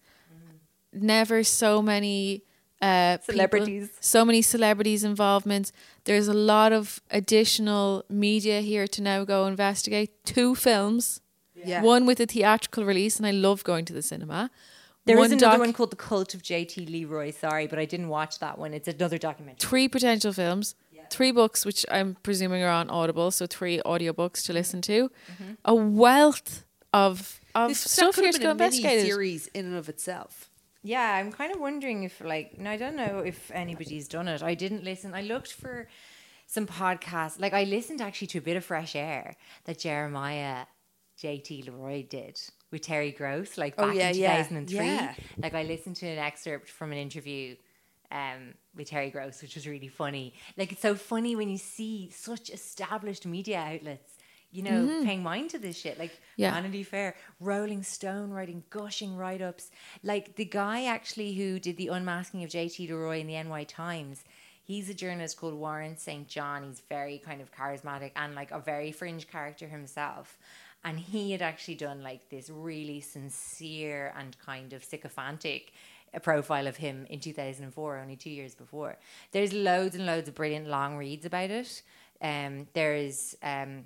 Never so many uh, people- Celebrities. so many celebrities involvements. There's a lot of additional media here to now go investigate. Two films. Yeah. One with a theatrical release, and I love going to the cinema. There is another doc- one called The Cult of JT Leroy. Sorry, but I didn't watch that one. It's another documentary. three potential films, three books, which I'm presuming are on Audible, so three audiobooks to listen to, a wealth of of This- that stuff here to go a mini investigate. series in and of itself. Yeah, I'm kind of wondering if, like, no, I don't know if anybody's done it. I didn't listen. I looked for some podcasts. Like, I listened actually to a bit of Fresh Air that Jeremiah JT Leroy did with Terry Gross, like Oh, back yeah, in 2003. yeah. Like, I listened to an excerpt from an interview um, with Terry Gross, which was really funny. Like, it's so funny when you see such established media outlets. You know, paying mind to this shit, like Yeah. Vanity Fair, Rolling Stone writing gushing write ups. Like the guy actually who did the unmasking of JT Leroy in the NY Times, he's a journalist called Warren St. John. He's very kind of charismatic and like a very fringe character himself. And he had actually done like this really sincere and kind of sycophantic profile of him in 2004, only two years before. There's loads and loads of brilliant long reads about it. Um, there's um,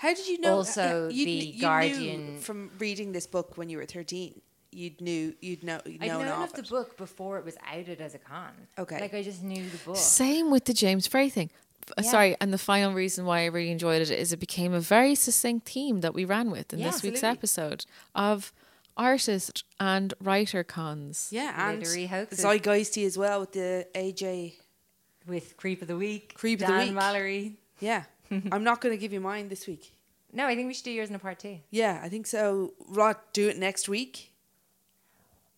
How did you know? Also, you, The you knew Guardian- from reading this book when you were thirteen. You'd knew. You'd know. You'd I'd known, known of of the book before it was outed as a con. Okay. Like I just knew the book. Same with the James Frey thing. Yeah. Sorry, and the final reason why I really enjoyed it is it became a very succinct theme that we ran with in Yeah, this week's episode of artist and writer cons. Yeah, and Literary hoaxes. zeitgeisty as well with the AJ. With Creep of the Week. Creep of the Dan Week. Mallory. Yeah, I'm not going to give you mine this week. No, I think we should do yours in a part two. Yeah, I think so. Rod, do it next week.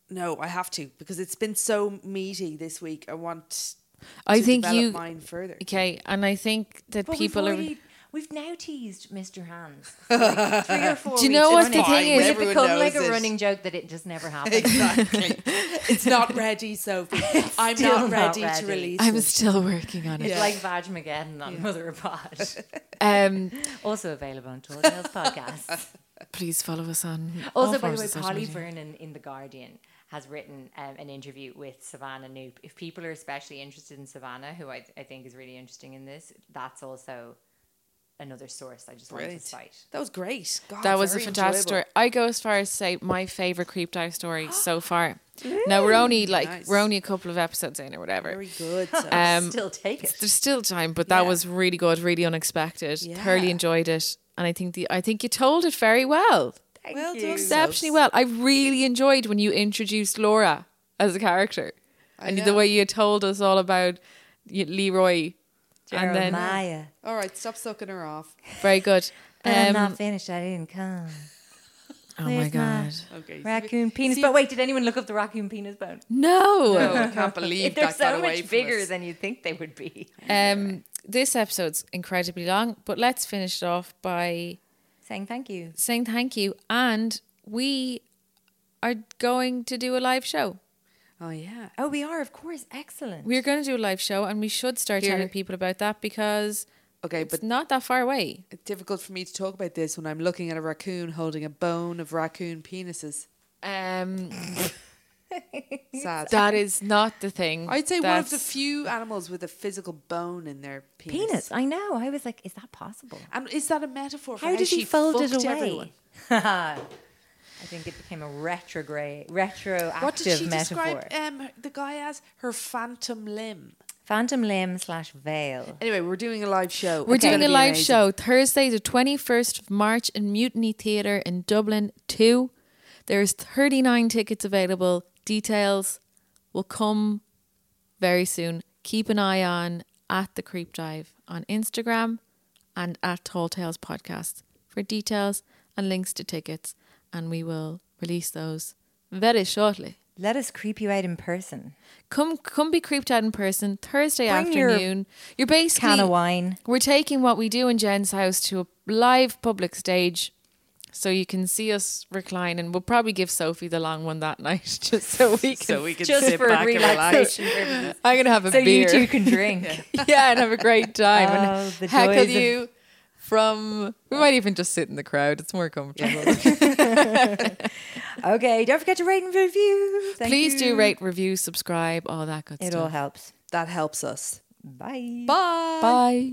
No, I have to because it's been so meaty this week. I want. I to think you mine further. Okay, and I think that But people we've are. Already, We've now teased Mr. Hands like three or four Do you know weeks what the thing is? Will it become like a it. running joke that it just never happened? Exactly. it's not ready, Sophie. I'm still not not ready, ready. to release I'm it. still working on it. It's like Vag Mageddon on Mother of Pod. Um, also available on Tall Tales Podcast. please follow us on. Also, all by the way, Polly. Vernon in The Guardian has written um, an interview with Savannah Knoop. If people are especially interested in Savannah, who I, I think is really interesting in this, that's also another source I just wanted to Brilliant. cite. That was great. God, That was a very fantastic story. I go as far as to say my favorite creep dive story so far. Now we're only like Nice. we're only a couple of episodes in or whatever. Very good. So. Um, Still take it. there's still time, but that Yeah. was really good, really unexpected. Yeah. Thoroughly enjoyed it, and I think the I think you told it very well, Thank well you. exceptionally well. I really enjoyed when you introduced Laura as a character, and the way you told us all about y- Leroy, and then Jeremiah. All right, stop sucking her off. very good. But I'm Um, not finished. I didn't come. oh my Where's my god, Okay. Raccoon penis bone. Wait, did anyone look up the raccoon penis bone? no. No, I can't believe They're that got so away much from bigger us. than you think they would be. Um, this episode's incredibly long, but let's finish it off by Saying thank you. saying thank you. And we are going to do a live show. Oh yeah. Oh, we are, of course. Excellent. We're going to do a live show, and we should start Here- telling people about that because Okay, it's but not that far away. it's difficult for me to talk about this when I'm looking at a raccoon holding a bone of raccoon penises. Um, Sad. that is not the thing. I'd say one of the few animals with a physical bone in their penis. penis. I know. I was like, is that possible? And is that a metaphor for How how, did she he fold it fucked away? everyone? I think it became a retrograde, retroactive metaphor. What did she metaphor. describe um, the guy as? Her phantom limb. Phantom limb slash veil. Anyway, we're doing a live show. We're It's doing gonna a be live amazing. show Thursday, the 21st of March in Mutiny Theatre in Dublin 2. There's 39 tickets available. Details will come very soon. Keep an eye on at the Creep Dive on Instagram and at Tall Tales Podcast for details and links to tickets. And we will release those very shortly. Let us creep you out in person. Come come be creeped out in person Thursday Bring your afternoon. You're basically Can of wine. we're taking what we do in Jen's house to a live public stage. So you can see us recline and we'll probably give Sophie the long one that night just so we can So we can Just sit for back and relax. I'm gonna have a So beer. you two can drink. yeah, and have a great time Oh, and the heckle joys of- you from we might even just sit in the crowd. It's more comfortable. okay, don't forget to rate and review. Thank Please do rate, review, subscribe, all that good It stuff. It all helps. That helps us. Bye. Bye. Bye.